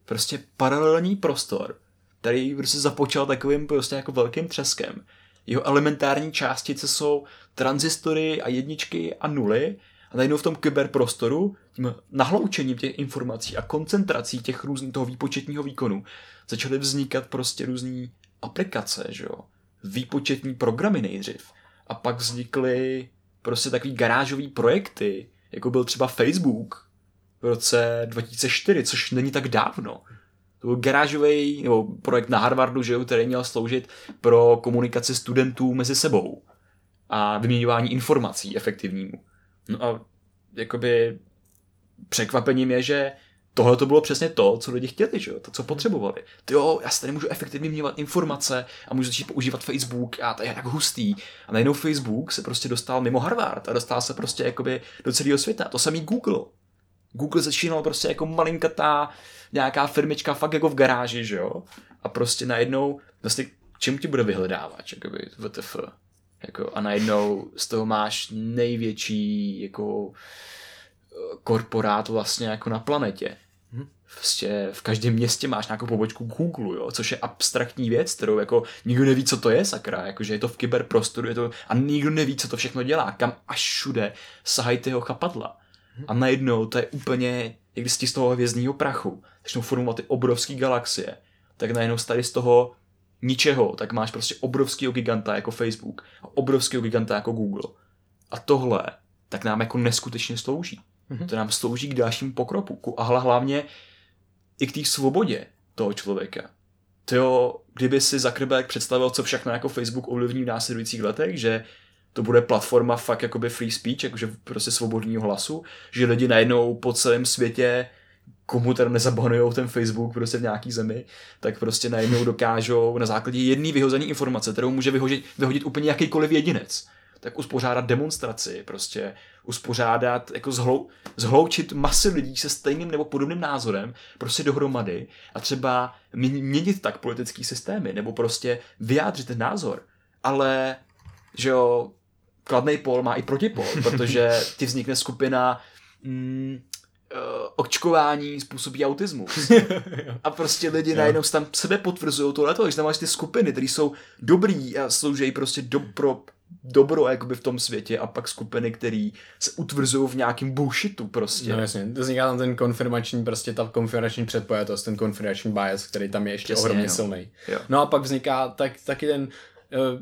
prostě paralelní prostor, který prostě započal takovým prostě jako velkým třeskem. Jeho elementární částice jsou transistory a jedničky a nuly a najednou v tom kyberprostoru, tím nahloučením těch informací a koncentrací těch různých toho výpočetního výkonu, začaly vznikat prostě různé aplikace, že jo? Výpočetní programy nejdřív. A pak vznikly prostě takový garážový projekty, jako byl třeba Facebook v roce 2004, což není tak dávno. To byl garážový nebo projekt na Harvardu, že jo, který měl sloužit pro komunikaci studentů mezi sebou a vyměňování informací efektivnímu. No a jakoby překvapením je, že tohle to bylo přesně to, co lidi chtěli, že jo? to, co potřebovali. Ty jo, já si tady můžu efektivně měvat informace a můžu začít používat Facebook a to je jak hustý. A najednou Facebook se prostě dostal mimo Harvard a dostal se prostě jakoby do celého světa. To samý Google. Google začínal prostě jako malinkatá nějaká firmička fakt jako v garáži, že jo? A prostě najednou, vlastně čím ti bude vyhledávat, jakoby, WTF. Jako, a najednou z toho máš největší jako korporát vlastně jako na planetě. Prostě v každém městě máš nějakou pobočku Google, jo, což je abstraktní věc, kterou jako nikdo neví, co to je, sakra, jakože je to v kyberprostoru, je to, a nikdo neví, co to všechno dělá, kam až všude sahají ty jeho chapadla. A najednou to je úplně, jak když z toho hvězdního prachu začnou formovat ty obrovské galaxie, tak najednou tady z toho ničeho, tak máš prostě obrovského giganta jako Facebook a obrovského giganta jako Google. A tohle tak nám jako neskutečně slouží. Mm-hmm. To nám slouží k dalšímu pokroku a hlavně i k té svobodě toho člověka. To jo, kdyby si Zuckerberg představil, co všechno jako Facebook ovlivní v následujících letech, že to bude platforma fakt jakoby free speech, jakože prostě svobodního hlasu, že lidi najednou po celém světě komu teda nezabanujou ten Facebook prostě v nějaký zemi, tak prostě najednou dokážou na základě jedné vyhozené informace, kterou může vyhodit, vyhodit úplně jakýkoliv jedinec, tak uspořádat demonstraci, prostě uspořádat, jako zhlou, zhloučit masy lidí se stejným nebo podobným názorem prostě dohromady a třeba měnit tak politický systémy, nebo prostě vyjádřit ten názor. Ale, že jo, kladný pol má i protipol, protože ti vznikne skupina mm, uh, očkování způsobí autismus. a prostě lidi jo. najednou tam sebe potvrzují tohleto, že tam máš ty skupiny, které jsou dobrý a slouží prostě do, pro dobro jakoby v tom světě a pak skupiny, které se utvrzují v nějakém bullshitu prostě. No jasně, to vzniká tam ten konfirmační, prostě ta konfirmační předpojatost, ten konfirmační bias, který tam je ještě Jasně, ohromně no. silný. No a pak vzniká tak, taky ten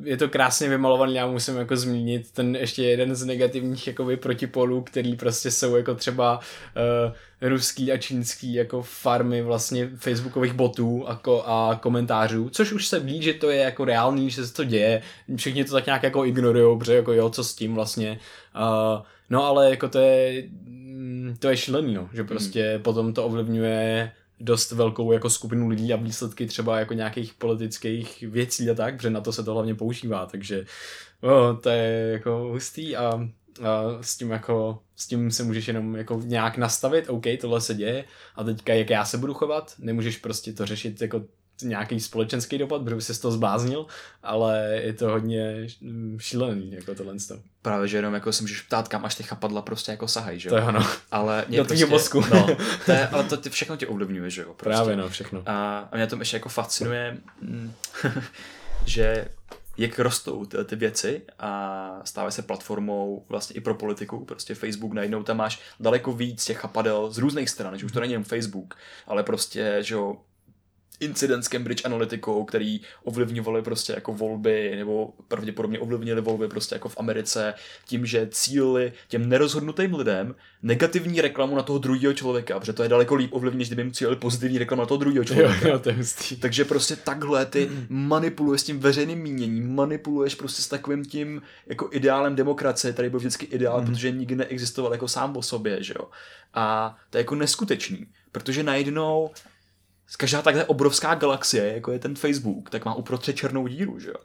je to krásně vymalovaný, já musím jako zmínit ten ještě jeden z negativních jakoby protipolů, který prostě jsou jako třeba uh, ruský a čínský jako farmy vlastně facebookových botů a, ko- a komentářů, což už se ví, že to je jako reálný, že se to děje, všichni to tak nějak jako ignorujou, protože jako jo, co s tím vlastně, uh, no ale jako to je mm, to je šílený, no, že prostě hmm. potom to ovlivňuje dost velkou jako skupinu lidí a výsledky třeba jako nějakých politických věcí a tak, protože na to se to hlavně používá, takže oh, to je jako hustý a, a s tím jako s tím se můžeš jenom jako nějak nastavit, OK, tohle se děje a teďka jak já se budu chovat, nemůžeš prostě to řešit jako nějaký společenský dopad, protože by se z toho zbláznil, ale je to hodně šílený, jako tohle. Právě, že jenom jako si můžeš ptát, kam až ty chapadla prostě jako sahají, že jo? To je ano. Ale Do prostě, mozku. No, to je, ale to ty všechno tě ovlivňuje, že jo? Prostě. Právě no, všechno. A, a mě to ještě jako fascinuje, mm, že jak rostou ty, ty věci a stávají se platformou vlastně i pro politiku. Prostě Facebook najednou tam máš daleko víc těch chapadel z různých stran, že už to není jen Facebook, ale prostě, že jo, incident s Cambridge Analyticou, který ovlivňovali prostě jako volby, nebo pravděpodobně ovlivnili volby prostě jako v Americe, tím, že cílili těm nerozhodnutým lidem negativní reklamu na toho druhého člověka, protože to je daleko líp ovlivnit, kdyby jim cílili pozitivní reklamu na toho druhého člověka. Jo, jo, to je hustý. Takže prostě takhle ty manipuluješ s tím veřejným míněním, manipuluješ prostě s takovým tím jako ideálem demokracie, tady byl vždycky ideál, mm. protože nikdy neexistoval jako sám o sobě, že jo. A to je jako neskutečný, protože najednou každá takhle obrovská galaxie, jako je ten Facebook, tak má uprostřed černou díru, že jo?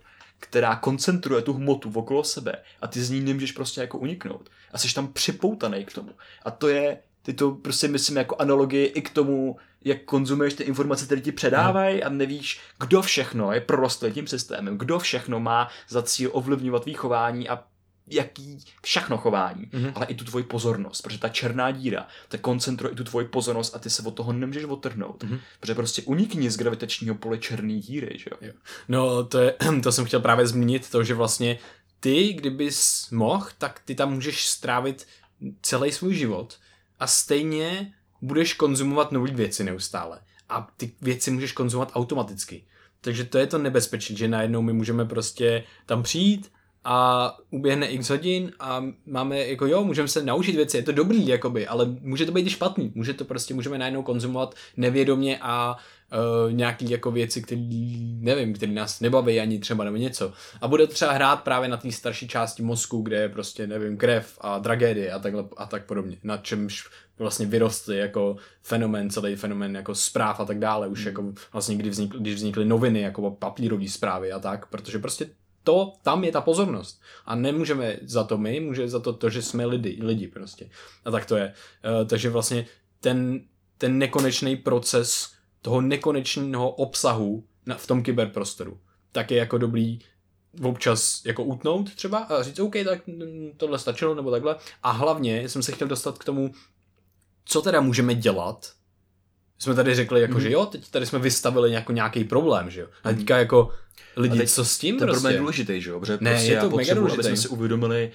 která koncentruje tu hmotu okolo sebe a ty z ní nemůžeš prostě jako uniknout. A jsi tam připoutaný k tomu. A to je, ty to prostě myslím jako analogii i k tomu, jak konzumuješ ty informace, které ti předávají a nevíš, kdo všechno je prorostlý tím systémem, kdo všechno má za cíl ovlivňovat výchování a jaký všechno chování, mm-hmm. ale i tu tvoji pozornost, protože ta černá díra, ta koncentruje i tu tvoji pozornost a ty se od toho nemůžeš otrhnout, mm-hmm. protože prostě unikni z gravitačního pole černé díry, že jo? No, to, je, to jsem chtěl právě zmínit, to, že vlastně ty, kdybys mohl, tak ty tam můžeš strávit celý svůj život a stejně budeš konzumovat nové věci neustále. A ty věci můžeš konzumovat automaticky. Takže to je to nebezpečí, že najednou my můžeme prostě tam přijít a uběhne x hodin a máme jako jo, můžeme se naučit věci, je to dobrý jakoby, ale může to být i špatný, může to prostě, můžeme najednou konzumovat nevědomě a uh, nějaký jako věci, které nevím, které nás nebaví ani třeba nebo něco. A bude to třeba hrát právě na té starší části mozku, kde je prostě, nevím, krev a tragédie a, takhle, a tak podobně, na čemž vlastně vyrostly jako fenomen, celý fenomen jako zpráv a tak dále, už mm. jako vlastně kdy vznikly, když vznikly noviny jako papírové zprávy a tak, protože prostě to, tam je ta pozornost. A nemůžeme za to my, může za to to, že jsme lidi, lidi prostě. A tak to je. Uh, takže vlastně ten, ten nekonečný proces toho nekonečného obsahu na, v tom kyberprostoru, tak je jako dobrý občas jako utnout třeba a říct, OK, tak tohle stačilo, nebo takhle. A hlavně jsem se chtěl dostat k tomu, co teda můžeme dělat. Jsme tady řekli, jako, mm. že jo, teď tady jsme vystavili jako nějaký problém, že jo. A teďka jako lidi, co s tím ten prostě? problém je důležitý, že jo? Protože Ne, prostě je to mega potřebuji, aby jsme si uvědomili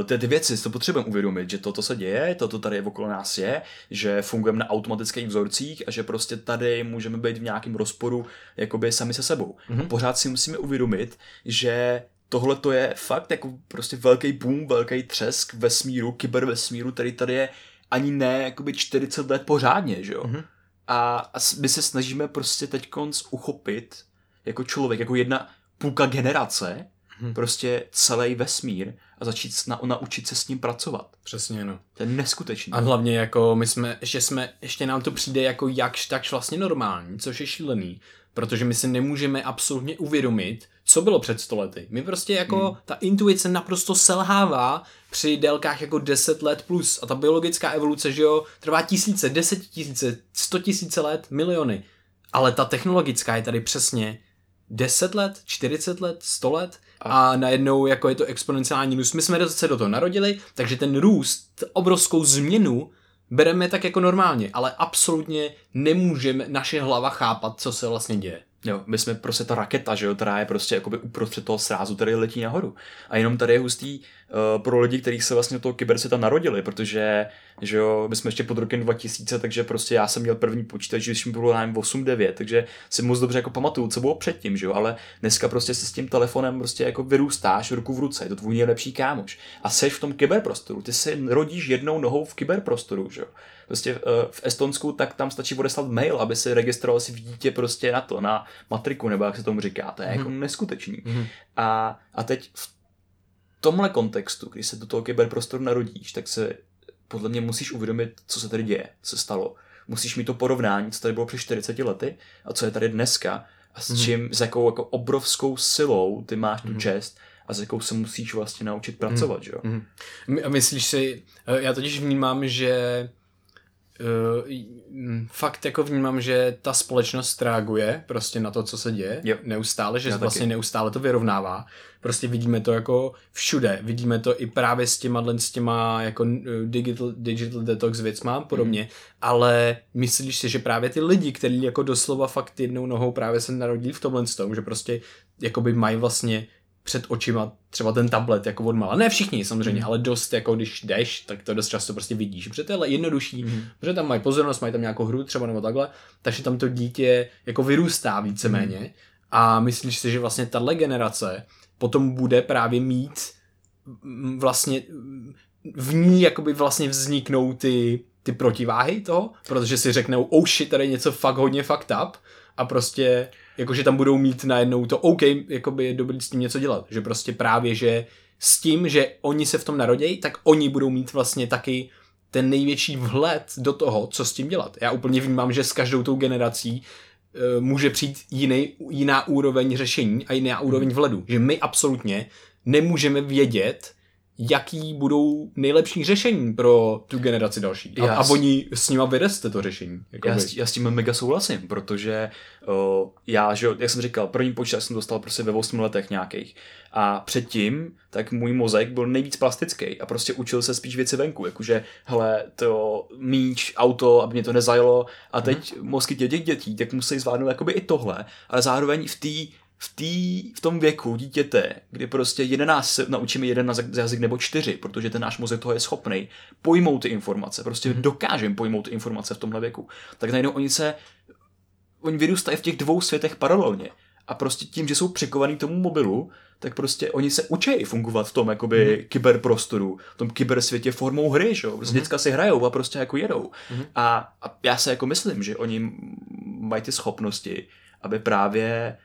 eh, ty, ty věci, to potřebujeme uvědomit, že toto se děje, toto tady okolo nás je, že fungujeme na automatických vzorcích a že prostě tady můžeme být v nějakém rozporu jakoby sami se sebou. Mhm. Mm-hmm. Pořád si musíme uvědomit, že tohle to je fakt jako prostě velký boom, velký třesk vesmíru, kybervesmíru, který tady je ani ne jakoby 40 let pořádně, že jo? Mhm. Mm-hmm. A, a my se snažíme prostě teď uchopit jako člověk, jako jedna půlka generace, Mhm. prostě celý vesmír a začít na, naučit se s ním pracovat. Přesně, no. To je neskutečný. A hlavně jako my jsme, ještě jsme, ještě nám to přijde jako jakž takž vlastně normální, což je šílený, protože my si nemůžeme absolutně uvědomit, co bylo před stolety. My prostě jako, hmm. ta intuice naprosto selhává při délkách jako 10 let plus a ta biologická evoluce, že jo, trvá tisíce, deset tisíce, sto tisíce let, miliony. Ale ta technologická je tady přesně 10 let, 40 let, 100 let a najednou jako je to exponenciální růst. My jsme se do toho narodili, takže ten růst, obrovskou změnu bereme tak jako normálně, ale absolutně nemůžeme naše hlava chápat, co se vlastně děje. Jo, my jsme prostě ta raketa, že jo, která je prostě jakoby uprostřed toho srázu, který letí nahoru. A jenom tady je hustý uh, pro lidi, kteří se vlastně do toho kybersvěta narodili, protože, že jo, my jsme ještě pod rokem 2000, takže prostě já jsem měl první počítač, když mi bylo nevím, 8-9, takže si moc dobře jako pamatuju, co bylo předtím, že jo, ale dneska prostě se s tím telefonem prostě jako vyrůstáš ruku v ruce, je to tvůj nejlepší kámoš. A seš v tom kyberprostoru, ty se rodíš jednou nohou v kyberprostoru, že jo. Prostě uh, v Estonsku, tak tam stačí odeslat mail, aby si registroval si v dítě prostě na to, na matriku, nebo jak se tomu říká, to je jako neskutečný. Mhm. A, a teď v tomhle kontextu, když se do toho kyberprostoru narodíš, tak se podle mě musíš uvědomit, co se tady děje, co se stalo. Musíš mít to porovnání, co tady bylo před 40 lety a co je tady dneska a s čím, s jakou jako obrovskou silou ty máš tu čest a s jakou se musíš vlastně naučit pracovat, že jo? Mhm. My- A myslíš si, eh, já totiž vnímám, že uh, fakt jako vnímám, že ta společnost reaguje prostě na to, co se děje Jo. neustále, že Já vlastně taky. neustále to vyrovnává. Prostě vidíme to jako všude. Vidíme to i právě s těma, s těma jako eh, digital, digital detox věcma a podobně. Mm. Ale myslíš si, že právě ty lidi, kteří jako doslova fakt jednou nohou právě se narodili v tomhle tom, že prostě jakoby mají vlastně před očima třeba ten tablet jako od mala. Ne všichni samozřejmě, mm. ale dost jako když jdeš, tak to dost často prostě vidíš, protože to je jednodušší, mm. protože tam mají pozornost, mají tam nějakou hru třeba nebo takhle, takže tam to dítě jako vyrůstá víceméně mm. a myslíš si, že vlastně tahle generace potom bude právě mít vlastně v ní jakoby vlastně vzniknou ty, ty protiváhy toho, protože si řeknou, oh shit, tady je něco fakt hodně fucked up a prostě jakože tam budou mít najednou to OK, jakoby je dobrý s tím něco dělat, že prostě právě, že s tím, že oni se v tom narodějí, tak oni budou mít vlastně taky ten největší vhled do toho, co s tím dělat. Já úplně vnímám, že s každou tou generací e, může přijít jiný, jiná úroveň řešení a jiná úroveň vhledu. Že my absolutně nemůžeme vědět, jaký budou nejlepší řešení pro tu generaci další. A, Já a oni s nima vyreste to řešení. Já, s- já s tím mega souhlasím, protože o, já, že jak jsem říkal, první počítač jsem dostal prostě ve 8 letech nějakých. A předtím, tak můj mozek byl nejvíc plastický a prostě učil se spíš věci venku, jakože, hele, to míč, auto, aby mě to nezajelo. A teď mm. mozky těch dětí, tak musí zvládnout jakoby i tohle, ale zároveň v té v, tý, v tom věku dítěte, kdy prostě 11 se naučíme jeden na jazyk nebo čtyři, protože ten náš mozek toho je schopný pojmout ty informace, prostě mm. dokážeme pojmout ty informace v tomhle věku, tak najednou oni se, oni vyrůstají v těch dvou světech paralelně a prostě tím, že jsou přikovaný tomu mobilu, tak prostě oni se učí fungovat v tom jakoby mm. kyberprostoru, v tom kybersvětě formou hry, že jo. Prostě mm. si hrajou a prostě jako jedou. Mm. A, a já se jako myslím, že oni mají ty schopnosti, aby právě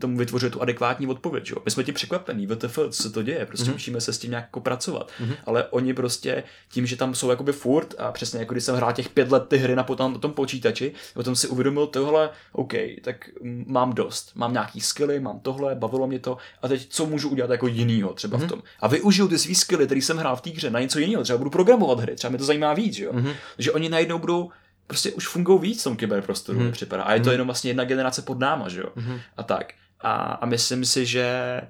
tomu vytvořit tu adekvátní odpověď. Jo? My jsme ti překvapení, VTF, co se to děje, prostě mm-hmm. musíme se s tím nějak jako pracovat. Mm-hmm. Ale oni prostě tím, že tam jsou jakoby furt a přesně jako když jsem hrál těch pět let ty hry na, potom, na tom počítači, potom si uvědomil tohle, OK, tak mám dost, mám nějaký skilly, mám tohle, bavilo mě to a teď co můžu udělat jako jinýho třeba mm-hmm. v mhm. tom. A využiju ty svý skilly, který jsem hrál v té hře na něco jiného, třeba budu programovat hry, třeba mě to zajímá víc, jo? Mm-hmm. že oni najednou budou prostě už fungují víc v tom kyberprostoru, hmm. připadá. A je to hmm. jenom vlastně jedna generace pod náma, že jo? Hmm. A tak. A, a myslím si, že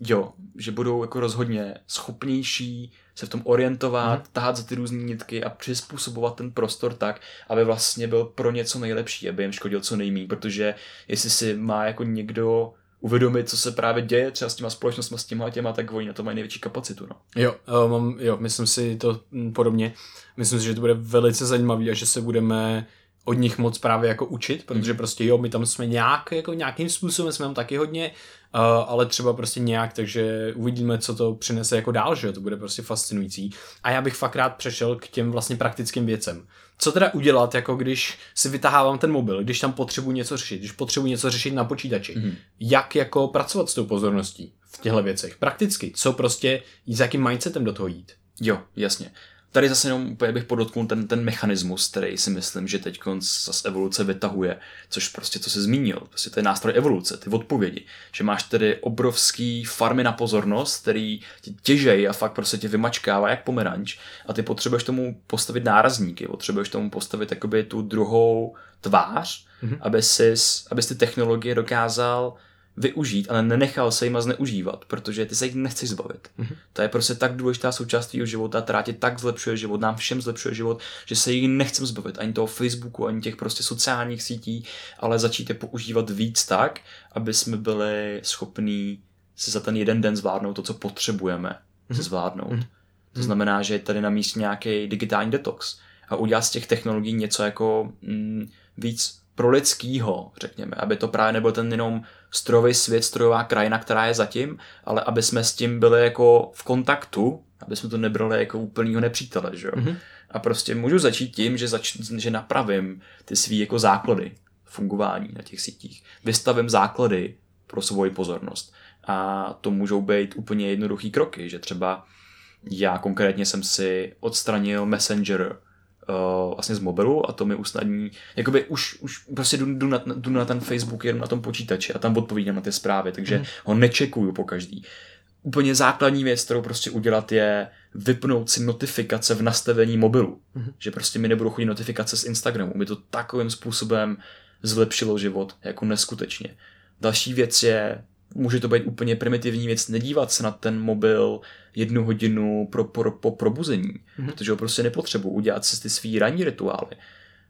jo, že budou jako rozhodně schopnější se v tom orientovat, hmm. tahat za ty různé nitky a přizpůsobovat ten prostor tak, aby vlastně byl pro něco nejlepší, aby jim škodil co nejméně, protože jestli si má jako někdo uvědomit, co se právě děje třeba s těma společnostmi, s těma těma, tak oni na to mají největší kapacitu. No. Jo, mám, jo, myslím si to podobně. Myslím si, že to bude velice zajímavé a že se budeme od nich moc právě jako učit, protože hmm. prostě jo, my tam jsme nějak, jako nějakým způsobem jsme tam taky hodně, uh, ale třeba prostě nějak, takže uvidíme, co to přinese jako dál, že jo, to bude prostě fascinující. A já bych fakt rád přešel k těm vlastně praktickým věcem. Co teda udělat, jako když si vytahávám ten mobil, když tam potřebuji něco řešit, když potřebuji něco řešit na počítači, mm. jak jako pracovat s tou pozorností v těchto věcech, prakticky, co prostě, s jakým mindsetem do toho jít. Jo, jasně. Tady zase jenom úplně bych podotknul ten, ten mechanismus, který si myslím, že teď z evoluce vytahuje, což prostě, co se zmínil, prostě to je nástroj evoluce, ty odpovědi, že máš tedy obrovský farmy na pozornost, který ti těžej a fakt prostě tě vymačkává jak pomeranč a ty potřebuješ tomu postavit nárazníky, potřebuješ tomu postavit jakoby tu druhou tvář, mm-hmm. aby jsi, abys ty technologie dokázal využít, ale nenechal se jima zneužívat, protože ty se jich nechceš zbavit. Mm-hmm. To je prostě tak důležitá součást tvého života, která ti tak zlepšuje život, nám všem zlepšuje život, že se jich nechcem zbavit, ani toho Facebooku, ani těch prostě sociálních sítí, ale začít je používat víc tak, aby jsme byli schopní si za ten jeden den zvládnout to, co potřebujeme mm-hmm. zvládnout. Mm-hmm. To znamená, že je tady na místě nějaký digitální detox a udělat z těch technologií něco jako mm, víc pro lidskýho, řekněme, aby to právě nebyl ten jenom strojový svět, strojová krajina, která je zatím, ale aby jsme s tím byli jako v kontaktu, aby jsme to nebrali jako úplnýho nepřítele, že jo. Mm-hmm. A prostě můžu začít tím, že, zač- že napravím ty svý jako základy fungování na těch sítích. Vystavím základy pro svoji pozornost. A to můžou být úplně jednoduchý kroky, že třeba já konkrétně jsem si odstranil Messenger uh, vlastně z mobilu a to mi usnadní, jakoby už, už prostě jdu, jdu, na, jdu na ten Facebook jenom na tom počítači a tam odpovídám na ty zprávy, takže mm. ho nečekuju po každý. Úplně základní věc, kterou prostě udělat je vypnout si notifikace v nastavení mobilu. Mm. Že prostě mi nebudou chodit notifikace z Instagramu. Mi to takovým způsobem zlepšilo život jako neskutečně. Další věc je může to být úplně primitivní věc, nedívat se na ten mobil jednu hodinu pro, pro, po probuzení, mm-hmm. protože ho prostě nepotřebuji, udělat si ty svý ranní rituály.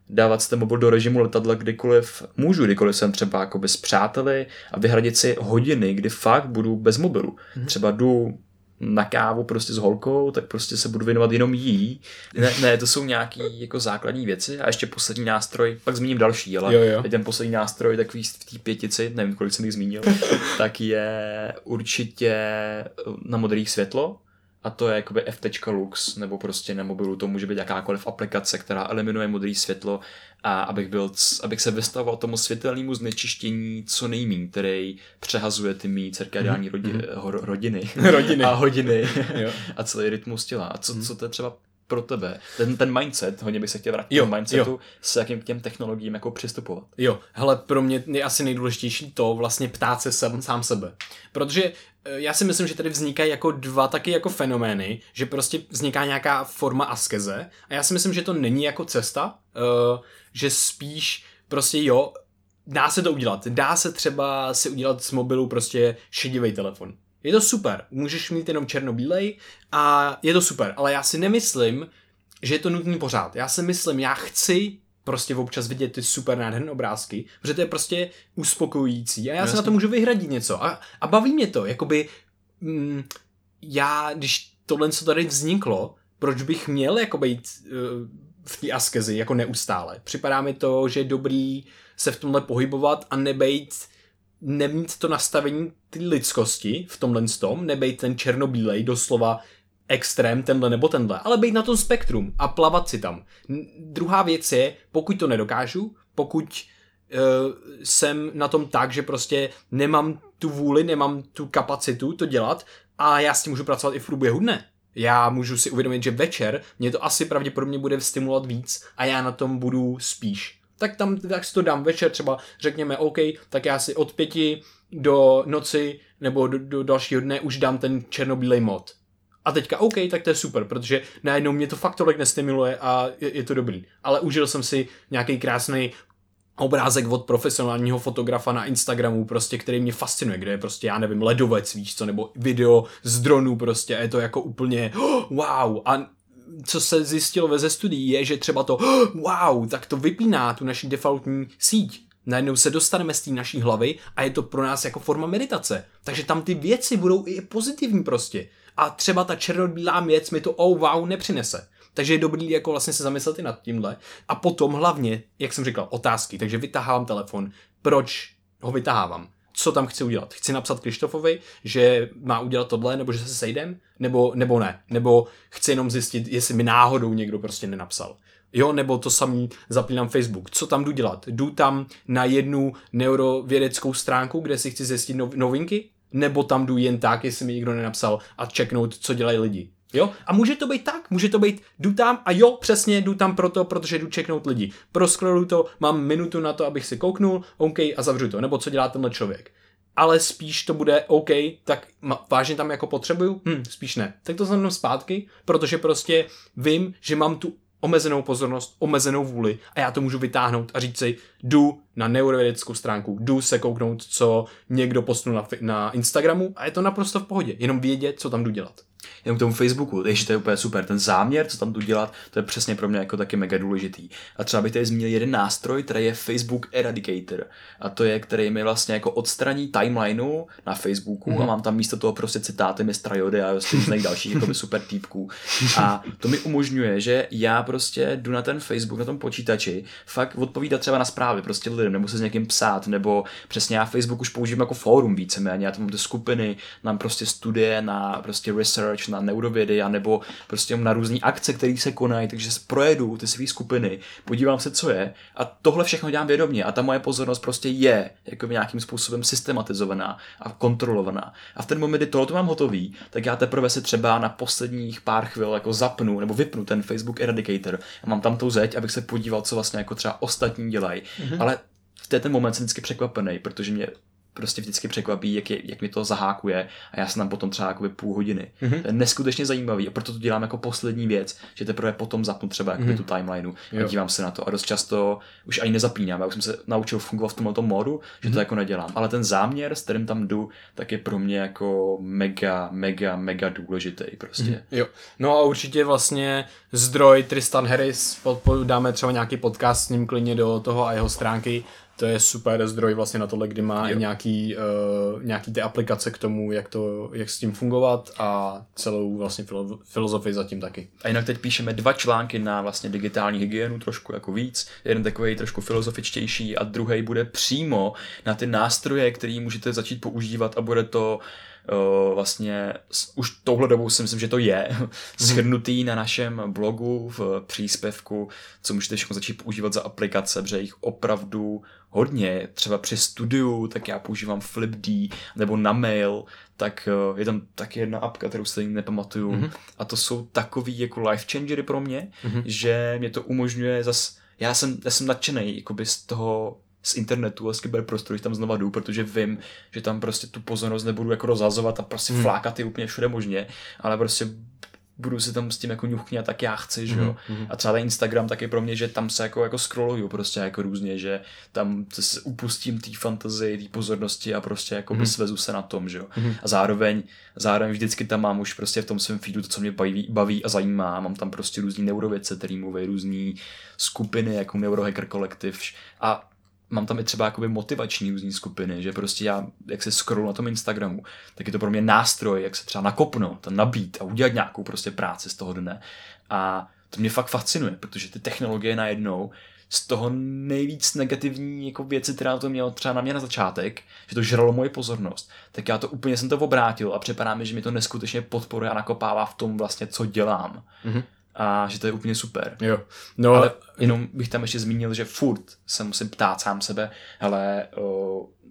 Dávat si ten mobil do režimu letadla kdykoliv můžu, kdykoliv jsem třeba jako s přáteli a vyhradit si hodiny, kdy fakt budu bez mobilu. Mm-hmm. Třeba jdu na kávu prostě s holkou, tak prostě se budu věnovat jenom jí. Ne, ne to jsou nějaký jako základní věci. A ještě poslední nástroj, pak zmíním další, ale jo, jo. ten poslední nástroj takový v té pětici, nevím, kolik jsem jich zmínil, tak je určitě na modrý světlo, a to je jakoby FT Lux, nebo prostě na mobilu to může být jakákoliv aplikace, která eliminuje modré světlo a abych, byl, abych se vystavoval tomu světelnému znečištění co nejmín, který přehazuje ty mý cirkadiální mm-hmm. rodi, mm-hmm. rodiny, rodiny. a hodiny a celý rytmus těla. A co, mm-hmm. co to je třeba pro tebe, ten, ten mindset, hodně bych se chtěl vrátit jo, mindsetu, jo. s jakým k těm technologiím jako přistupovat. Jo, hele, pro mě je asi nejdůležitější to vlastně ptát se sám, sám sebe. Protože já si myslím, že tady vznikají jako dva taky jako fenomény, že prostě vzniká nějaká forma askeze a já si myslím, že to není jako cesta, uh, že spíš prostě jo, dá se to udělat. Dá se třeba si udělat z mobilu prostě šedivý telefon. Je to super, můžeš mít jenom černobílej a je to super, ale já si nemyslím, že je to nutný pořád. Já si myslím, já chci prostě občas vidět ty super nádherné obrázky, protože to je prostě uspokojující a já Jasně. se na to můžu vyhradit něco a, a baví mě to, jakoby mm, já, když tohle co tady vzniklo, proč bych měl jako být uh, v té askezi jako neustále. Připadá mi to, že je dobrý se v tomhle pohybovat a nebejt nemít to nastavení ty lidskosti v tomhle tom, nebejt ten černobílej, doslova extrém, tenhle nebo tenhle, ale být na tom spektrum a plavat si tam. Druhá věc je, pokud to nedokážu, pokud uh, jsem na tom tak, že prostě nemám tu vůli, nemám tu kapacitu to dělat a já s tím můžu pracovat i v průběhu dne. Já můžu si uvědomit, že večer mě to asi pravděpodobně bude stimulovat víc a já na tom budu spíš. Tak tam tak si to dám večer, třeba řekněme OK, tak já si od pěti do noci nebo do, do dalšího dne už dám ten černobílej mod. A teďka OK, tak to je super, protože najednou mě to fakt tolik nestimuluje a je, je to dobrý. Ale užil jsem si nějaký krásný obrázek od profesionálního fotografa na Instagramu, prostě, který mě fascinuje, kde je prostě, já nevím, ledovec, víš co, nebo video z dronu prostě, a je to jako úplně oh, wow. A co se zjistilo ve ze studií je, že třeba to oh, wow, tak to vypíná tu naši defaultní síť. Najednou se dostaneme z té naší hlavy a je to pro nás jako forma meditace. Takže tam ty věci budou i pozitivní prostě. A třeba ta černobílá věc mi to oh wow nepřinese. Takže je dobrý jako vlastně se zamyslet i nad tímhle. A potom hlavně, jak jsem říkal, otázky. Takže vytahávám telefon. Proč ho vytahávám? Co tam chci udělat? Chci napsat Krištofovi, že má udělat tohle, nebo že se sejdem, nebo, nebo ne. Nebo chci jenom zjistit, jestli mi náhodou někdo prostě nenapsal. Jo, nebo to samý zapínám Facebook. Co tam jdu dělat? Jdu tam na jednu neurovědeckou stránku, kde si chci zjistit novinky? Nebo tam jdu jen tak, jestli mi nikdo nenapsal a čeknout, co dělají lidi? Jo? A může to být tak, může to být, jdu tam a jo, přesně, jdu tam proto, protože jdu čeknout lidi. Proskroluju to, mám minutu na to, abych si kouknul, OK, a zavřu to. Nebo co dělá tenhle člověk. Ale spíš to bude OK, tak vážně tam jako potřebuju? Hm, spíš ne. Tak to znamená zpátky, protože prostě vím, že mám tu omezenou pozornost, omezenou vůli a já to můžu vytáhnout a říct si, jdu na neurovědeckou stránku, jdu se kouknout, co někdo postnul na, na Instagramu a je to naprosto v pohodě, jenom vědět, co tam jdu dělat jenom k tomu Facebooku, takže to je úplně super. Ten záměr, co tam tu dělat, to je přesně pro mě jako taky mega důležitý. A třeba bych tady zmínil jeden nástroj, který je Facebook Eradicator. A to je, který mi vlastně jako odstraní timelineu na Facebooku mm-hmm. a mám tam místo toho prostě citáty mistra Jody a různých dalších jako super týpků. A to mi umožňuje, že já prostě jdu na ten Facebook, na tom počítači, fakt odpovídat třeba na zprávy prostě lidem, nebo se s někým psát, nebo přesně já Facebook už používám jako fórum víceméně, já tam mám ty skupiny, mám prostě studie na prostě research, research, na neurovědy, nebo prostě na různé akce, které se konají, takže projedu ty své skupiny, podívám se, co je a tohle všechno dělám vědomě a ta moje pozornost prostě je jako nějakým způsobem systematizovaná a kontrolovaná. A v ten moment, kdy tohle mám hotový, tak já teprve si třeba na posledních pár chvil jako zapnu nebo vypnu ten Facebook Eradicator a mám tam tou zeď, abych se podíval, co vlastně jako třeba ostatní dělají. Mm-hmm. Ale v ten moment jsem vždycky překvapený, protože mě prostě vždycky překvapí, jak, je, jak mi to zahákuje a já jsem tam potom třeba jakoby půl hodiny. Mm-hmm. To je neskutečně zajímavý a proto to dělám jako poslední věc, že teprve potom zapnu třeba jakoby mm-hmm. tu timelineu a dívám se na to a dost často už ani nezapínám, já už jsem se naučil fungovat v tomto módu, že mm-hmm. to mhm. jako nedělám. Ale ten záměr, s kterým tam jdu, tak je pro mě jako mega, mega, mega důležitý prostě. Mm-hmm. Jo. No a určitě vlastně zdroj Tristan Harris, dáme třeba nějaký podcast s ním klidně do toho a jeho stránky, to je super zdroj vlastně na tohle, kdy má jo. i nějaký, uh, nějaký ty aplikace k tomu, jak, to, jak s tím fungovat a celou vlastně filo- filozofii zatím taky. A jinak teď píšeme dva články na vlastně digitální hygienu, trošku jako víc. Jeden takový trošku filozofičtější a druhý bude přímo na ty nástroje, které můžete začít používat a bude to uh, vlastně už touhle dobou si myslím, že to je shrnutý na našem blogu v příspěvku, co můžete všechno začít používat za aplikace, protože jich opravdu hodně, třeba při studiu, tak já používám FlipD, nebo na mail, tak uh, je tam taky jedna apka, kterou se nepamatuju mm-hmm. a to jsou takový jako life changery pro mě, mm-hmm. že mě to umožňuje zas, já jsem, já jsem nadšený jakoby z toho z internetu a z kyberprostoru, tam znova jdu, protože vím, že tam prostě tu pozornost nebudu jako rozhazovat a prostě hmm. flákat je úplně všude možně, ale prostě budu si tam s tím jako ňuchňat, tak já chci, že jo. Mm-hmm. A třeba ten Instagram taky pro mě, že tam se jako, jako scrolluju prostě jako různě, že tam se upustím té fantazii, té pozornosti a prostě jako mm-hmm. svezu se na tom, že jo. Mm-hmm. A zároveň, zároveň vždycky tam mám už prostě v tom svém feedu to, co mě baví, baví a zajímá. Mám tam prostě různý neurovědce, který mluví různý skupiny, jako Neurohacker Collective a mám tam i třeba jakoby motivační různé skupiny, že prostě já, jak se scrollu na tom Instagramu, tak je to pro mě nástroj, jak se třeba nakopnout nabít a udělat nějakou prostě práci z toho dne. A to mě fakt fascinuje, protože ty technologie najednou z toho nejvíc negativní jako věci, která to mělo třeba na mě na začátek, že to žralo moje pozornost, tak já to úplně jsem to obrátil a připadá mi, že mi to neskutečně podporuje a nakopává v tom vlastně, co dělám. Mm-hmm. A že to je úplně super. Jo. No, ale jenom bych tam ještě zmínil, že furt se musím ptát sám sebe, ale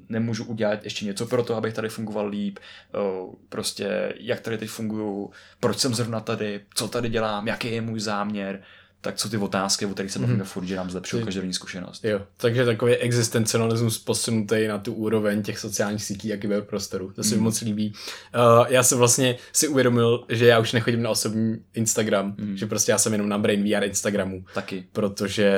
nemůžu udělat ještě něco pro to, abych tady fungoval líp, uh, prostě jak tady teď funguju, proč jsem zrovna tady, co tady dělám, jaký je můj záměr, tak co ty otázky, o kterých se bavíme mm. furt, že nám zlepšují každodenní zkušenost. Jo, takže takový existencialismus posunutý na tu úroveň těch sociálních sítí jak i prostoru. To se mm. mi mhm. moc líbí. Uh, já jsem vlastně si uvědomil, že já už nechodím na osobní Instagram, mm. že prostě já jsem jenom na Brain VR Instagramu. Taky. Protože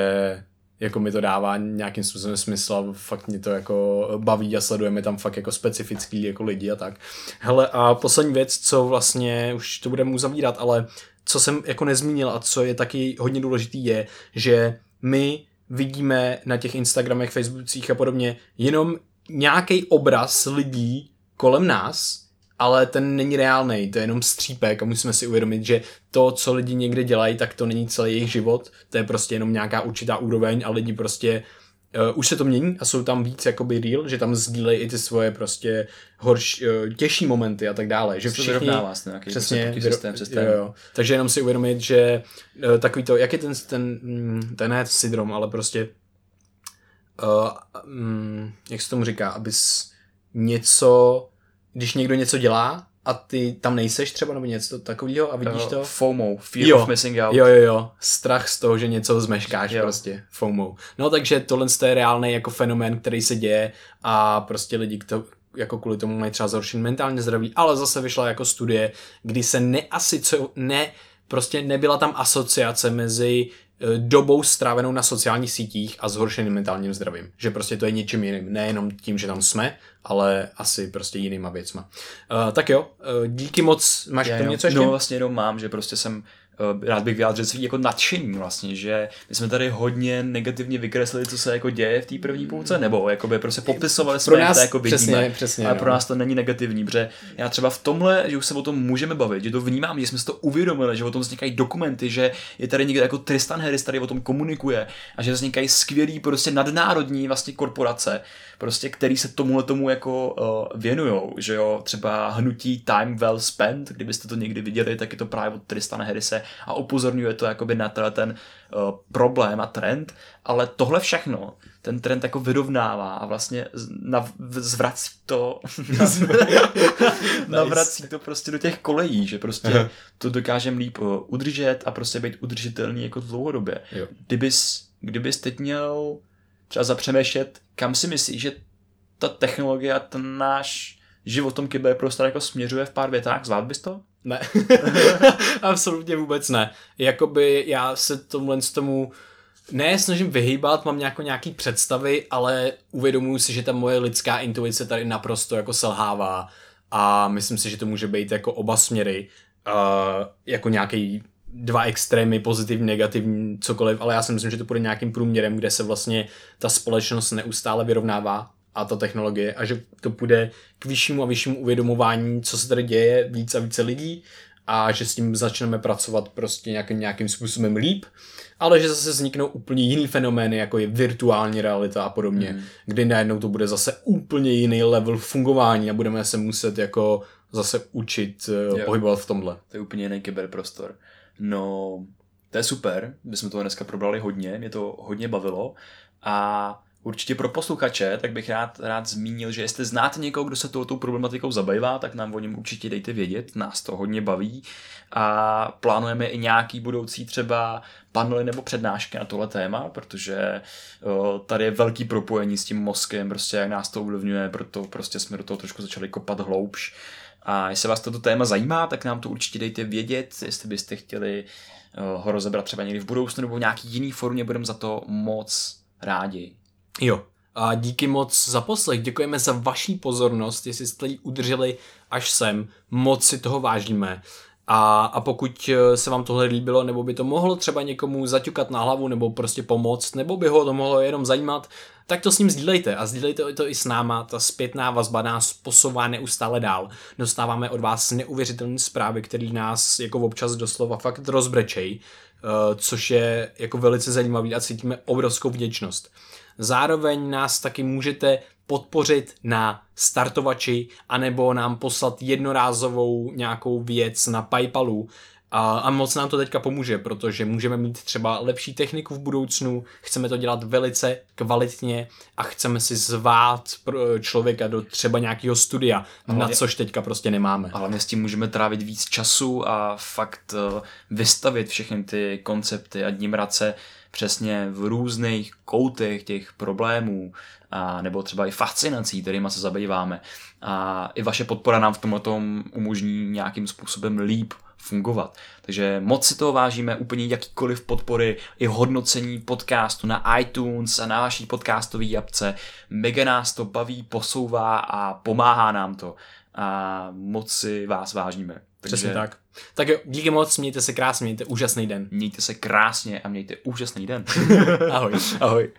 jako mi to dává nějakým způsobem smysl a fakt mě to jako baví a sledujeme tam fakt jako specifický jako lidi a tak. Hele a poslední věc, co vlastně už to budeme uzavírat, ale co jsem jako nezmínil a co je taky hodně důležitý je, že my vidíme na těch Instagramech, Facebookcích a podobně jenom nějaký obraz lidí kolem nás, ale ten není reálný, to je jenom střípek a musíme si uvědomit, že to, co lidi někde dělají, tak to není celý jejich život, to je prostě jenom nějaká určitá úroveň a lidi prostě uh, už se to mění a jsou tam víc jakoby real, že tam sdílejí i ty svoje prostě horš, uh, těžší momenty a tak dále. Že všichni, vyrovná vlastně, nějaký přesně, prostě systém, systém. Jo, jo. Takže jenom si uvědomit, že uh, takový to, jak je ten, ten, mm, ten ne syndrom, ale prostě uh, um, jak se tomu říká, abys něco, když někdo něco dělá a ty tam nejseš třeba nebo něco takového a vidíš uh, to? FOMO, fear jo, of missing out. Jo, jo, jo, strach z toho, že něco zmeškáš jo. prostě, FOMO. No takže tohle je reálný jako fenomén, který se děje a prostě lidi to, jako kvůli tomu mají třeba zhoršený mentálně zdraví, ale zase vyšla jako studie, kdy se neasi, co, ne, prostě nebyla tam asociace mezi Eh, dobou strávenou na sociálních sítích a zhoršeným mentálním zdravím. Že prostě to je něčím jiným. Nejenom tím, že tam jsme, ale asi prostě jinýma věcma. Uh, tak jo, uh, díky moc. Máš k tomu něco ještě? No vlastně jenom mám, že prostě jsem Eh, rád bych vyjádřil svý jako nadšení vlastně, že my jsme tady hodně negativně vykreslili, co se jako děje v té první půlce, nebo jako by prostě popisovali jsme, nás, to jako vidíme, přesně, přesně, ale no. pro nás to není negativní, protože já třeba v tomhle, že už se o tom můžeme bavit, že to vnímám, že jsme si to uvědomili, že o tom vznikají dokumenty, že je tady někdo jako Tristan Harris tady o tom komunikuje a že vznikají skvělý prostě nadnárodní vlastně korporace, prostě, který se tomuhle tomu jako uh, věnujou, že jo, třeba hnutí Time Well Spent, kdybyste to někdy viděli, tak je to právě od Tristana Harrise a upozorňuje to jakoby na ten uh, problém a trend, ale tohle všechno ten trend jako vyrovnává a vlastně nav, zvrací to navrací to prostě do těch kolejí, že prostě to dokážeme líp uh, udržet a prostě být udržitelný jako dlouhodobě. Jo. Kdybys, kdybys teď měl třeba zapřemýšlet, kam si myslíš, že ta technologie a ten náš život v tom kyberprostoru jako směřuje v pár větách, zvlád bys to? Ne, absolutně vůbec ne. Jakoby já se tomhle z tomu ne snažím vyhýbat, mám nějako nějaký představy, ale uvědomuji si, že ta moje lidská intuice tady naprosto jako selhává a myslím si, že to může být jako oba směry, uh, jako nějaký dva extrémy, pozitivní, negativní, cokoliv, ale já si myslím, že to bude nějakým průměrem, kde se vlastně ta společnost neustále vyrovnává a ta technologie a že to půjde k vyššímu a vyššímu uvědomování, co se tady děje víc a více lidí a že s tím začneme pracovat prostě nějakým, nějakým způsobem líp, ale že zase vzniknou úplně jiný fenomény, jako je virtuální realita a podobně, mm. kdy najednou to bude zase úplně jiný level fungování a budeme se muset jako zase učit uh, pohybovat v tomhle. To je úplně jiný kyberprostor. No, to je super, my jsme to dneska probrali hodně, mě to hodně bavilo a určitě pro posluchače, tak bych rád, rád zmínil, že jestli znáte někoho, kdo se touto problematikou zabývá, tak nám o něm určitě dejte vědět, nás to hodně baví a plánujeme i nějaký budoucí třeba panely nebo přednášky na tohle téma, protože o, tady je velký propojení s tím mozkem, prostě jak nás to ovlivňuje, proto prostě jsme do toho trošku začali kopat hloubš a jestli vás toto téma zajímá, tak nám to určitě dejte vědět, jestli byste chtěli eh, ho rozebrat třeba někdy v budoucnu nebo v nějaký jiný formě, budeme za to moc rádi. Jo, a díky moc za poslech, děkujeme za vaší pozornost, jestli jste ji udrželi až sem, moc si toho vážíme. A, a pokud eh, se vám tohle líbilo, nebo by to mohlo třeba někomu zaťukat na hlavu, nebo prostě pomoct, nebo by ho to mohlo jenom zajímat, tak to s ním sdílejte a sdílejte to i s náma. Ta zpětná vazba nás posouvá neustále dál. Dostáváme od vás neuvěřitelné zprávy, které nás jako občas doslova fakt rozbrečej. což je jako velice zajímavý a cítíme obrovskou vděčnost. Zároveň nás taky můžete podpořit na startovači, anebo nám poslat jednorázovou nějakou věc na Paypalu, a, a moc nám to teďka pomůže, protože můžeme mít třeba lepší techniku v budoucnu, chceme to dělat velice kvalitně a chceme si zvát člověka do třeba nějakého studia, ale na což teďka prostě nemáme. Ale my s tím můžeme trávit víc času a fakt uh, vystavit všechny ty koncepty a dnímrace přesně v různých koutech těch problémů, a, nebo třeba i fascinací, kterými se zabýváme. A i vaše podpora nám v tomhle umožní nějakým způsobem líp fungovat. Takže moc si toho vážíme, úplně jakýkoliv podpory, i hodnocení podcastu na iTunes a na vaší podcastové apce. Mega nás to baví, posouvá a pomáhá nám to. A moc si vás vážíme. Takže... Přesně tak. Tak jo, díky moc, mějte se krásně, mějte úžasný den. Mějte se krásně a mějte úžasný den. Ahoj. Ahoj.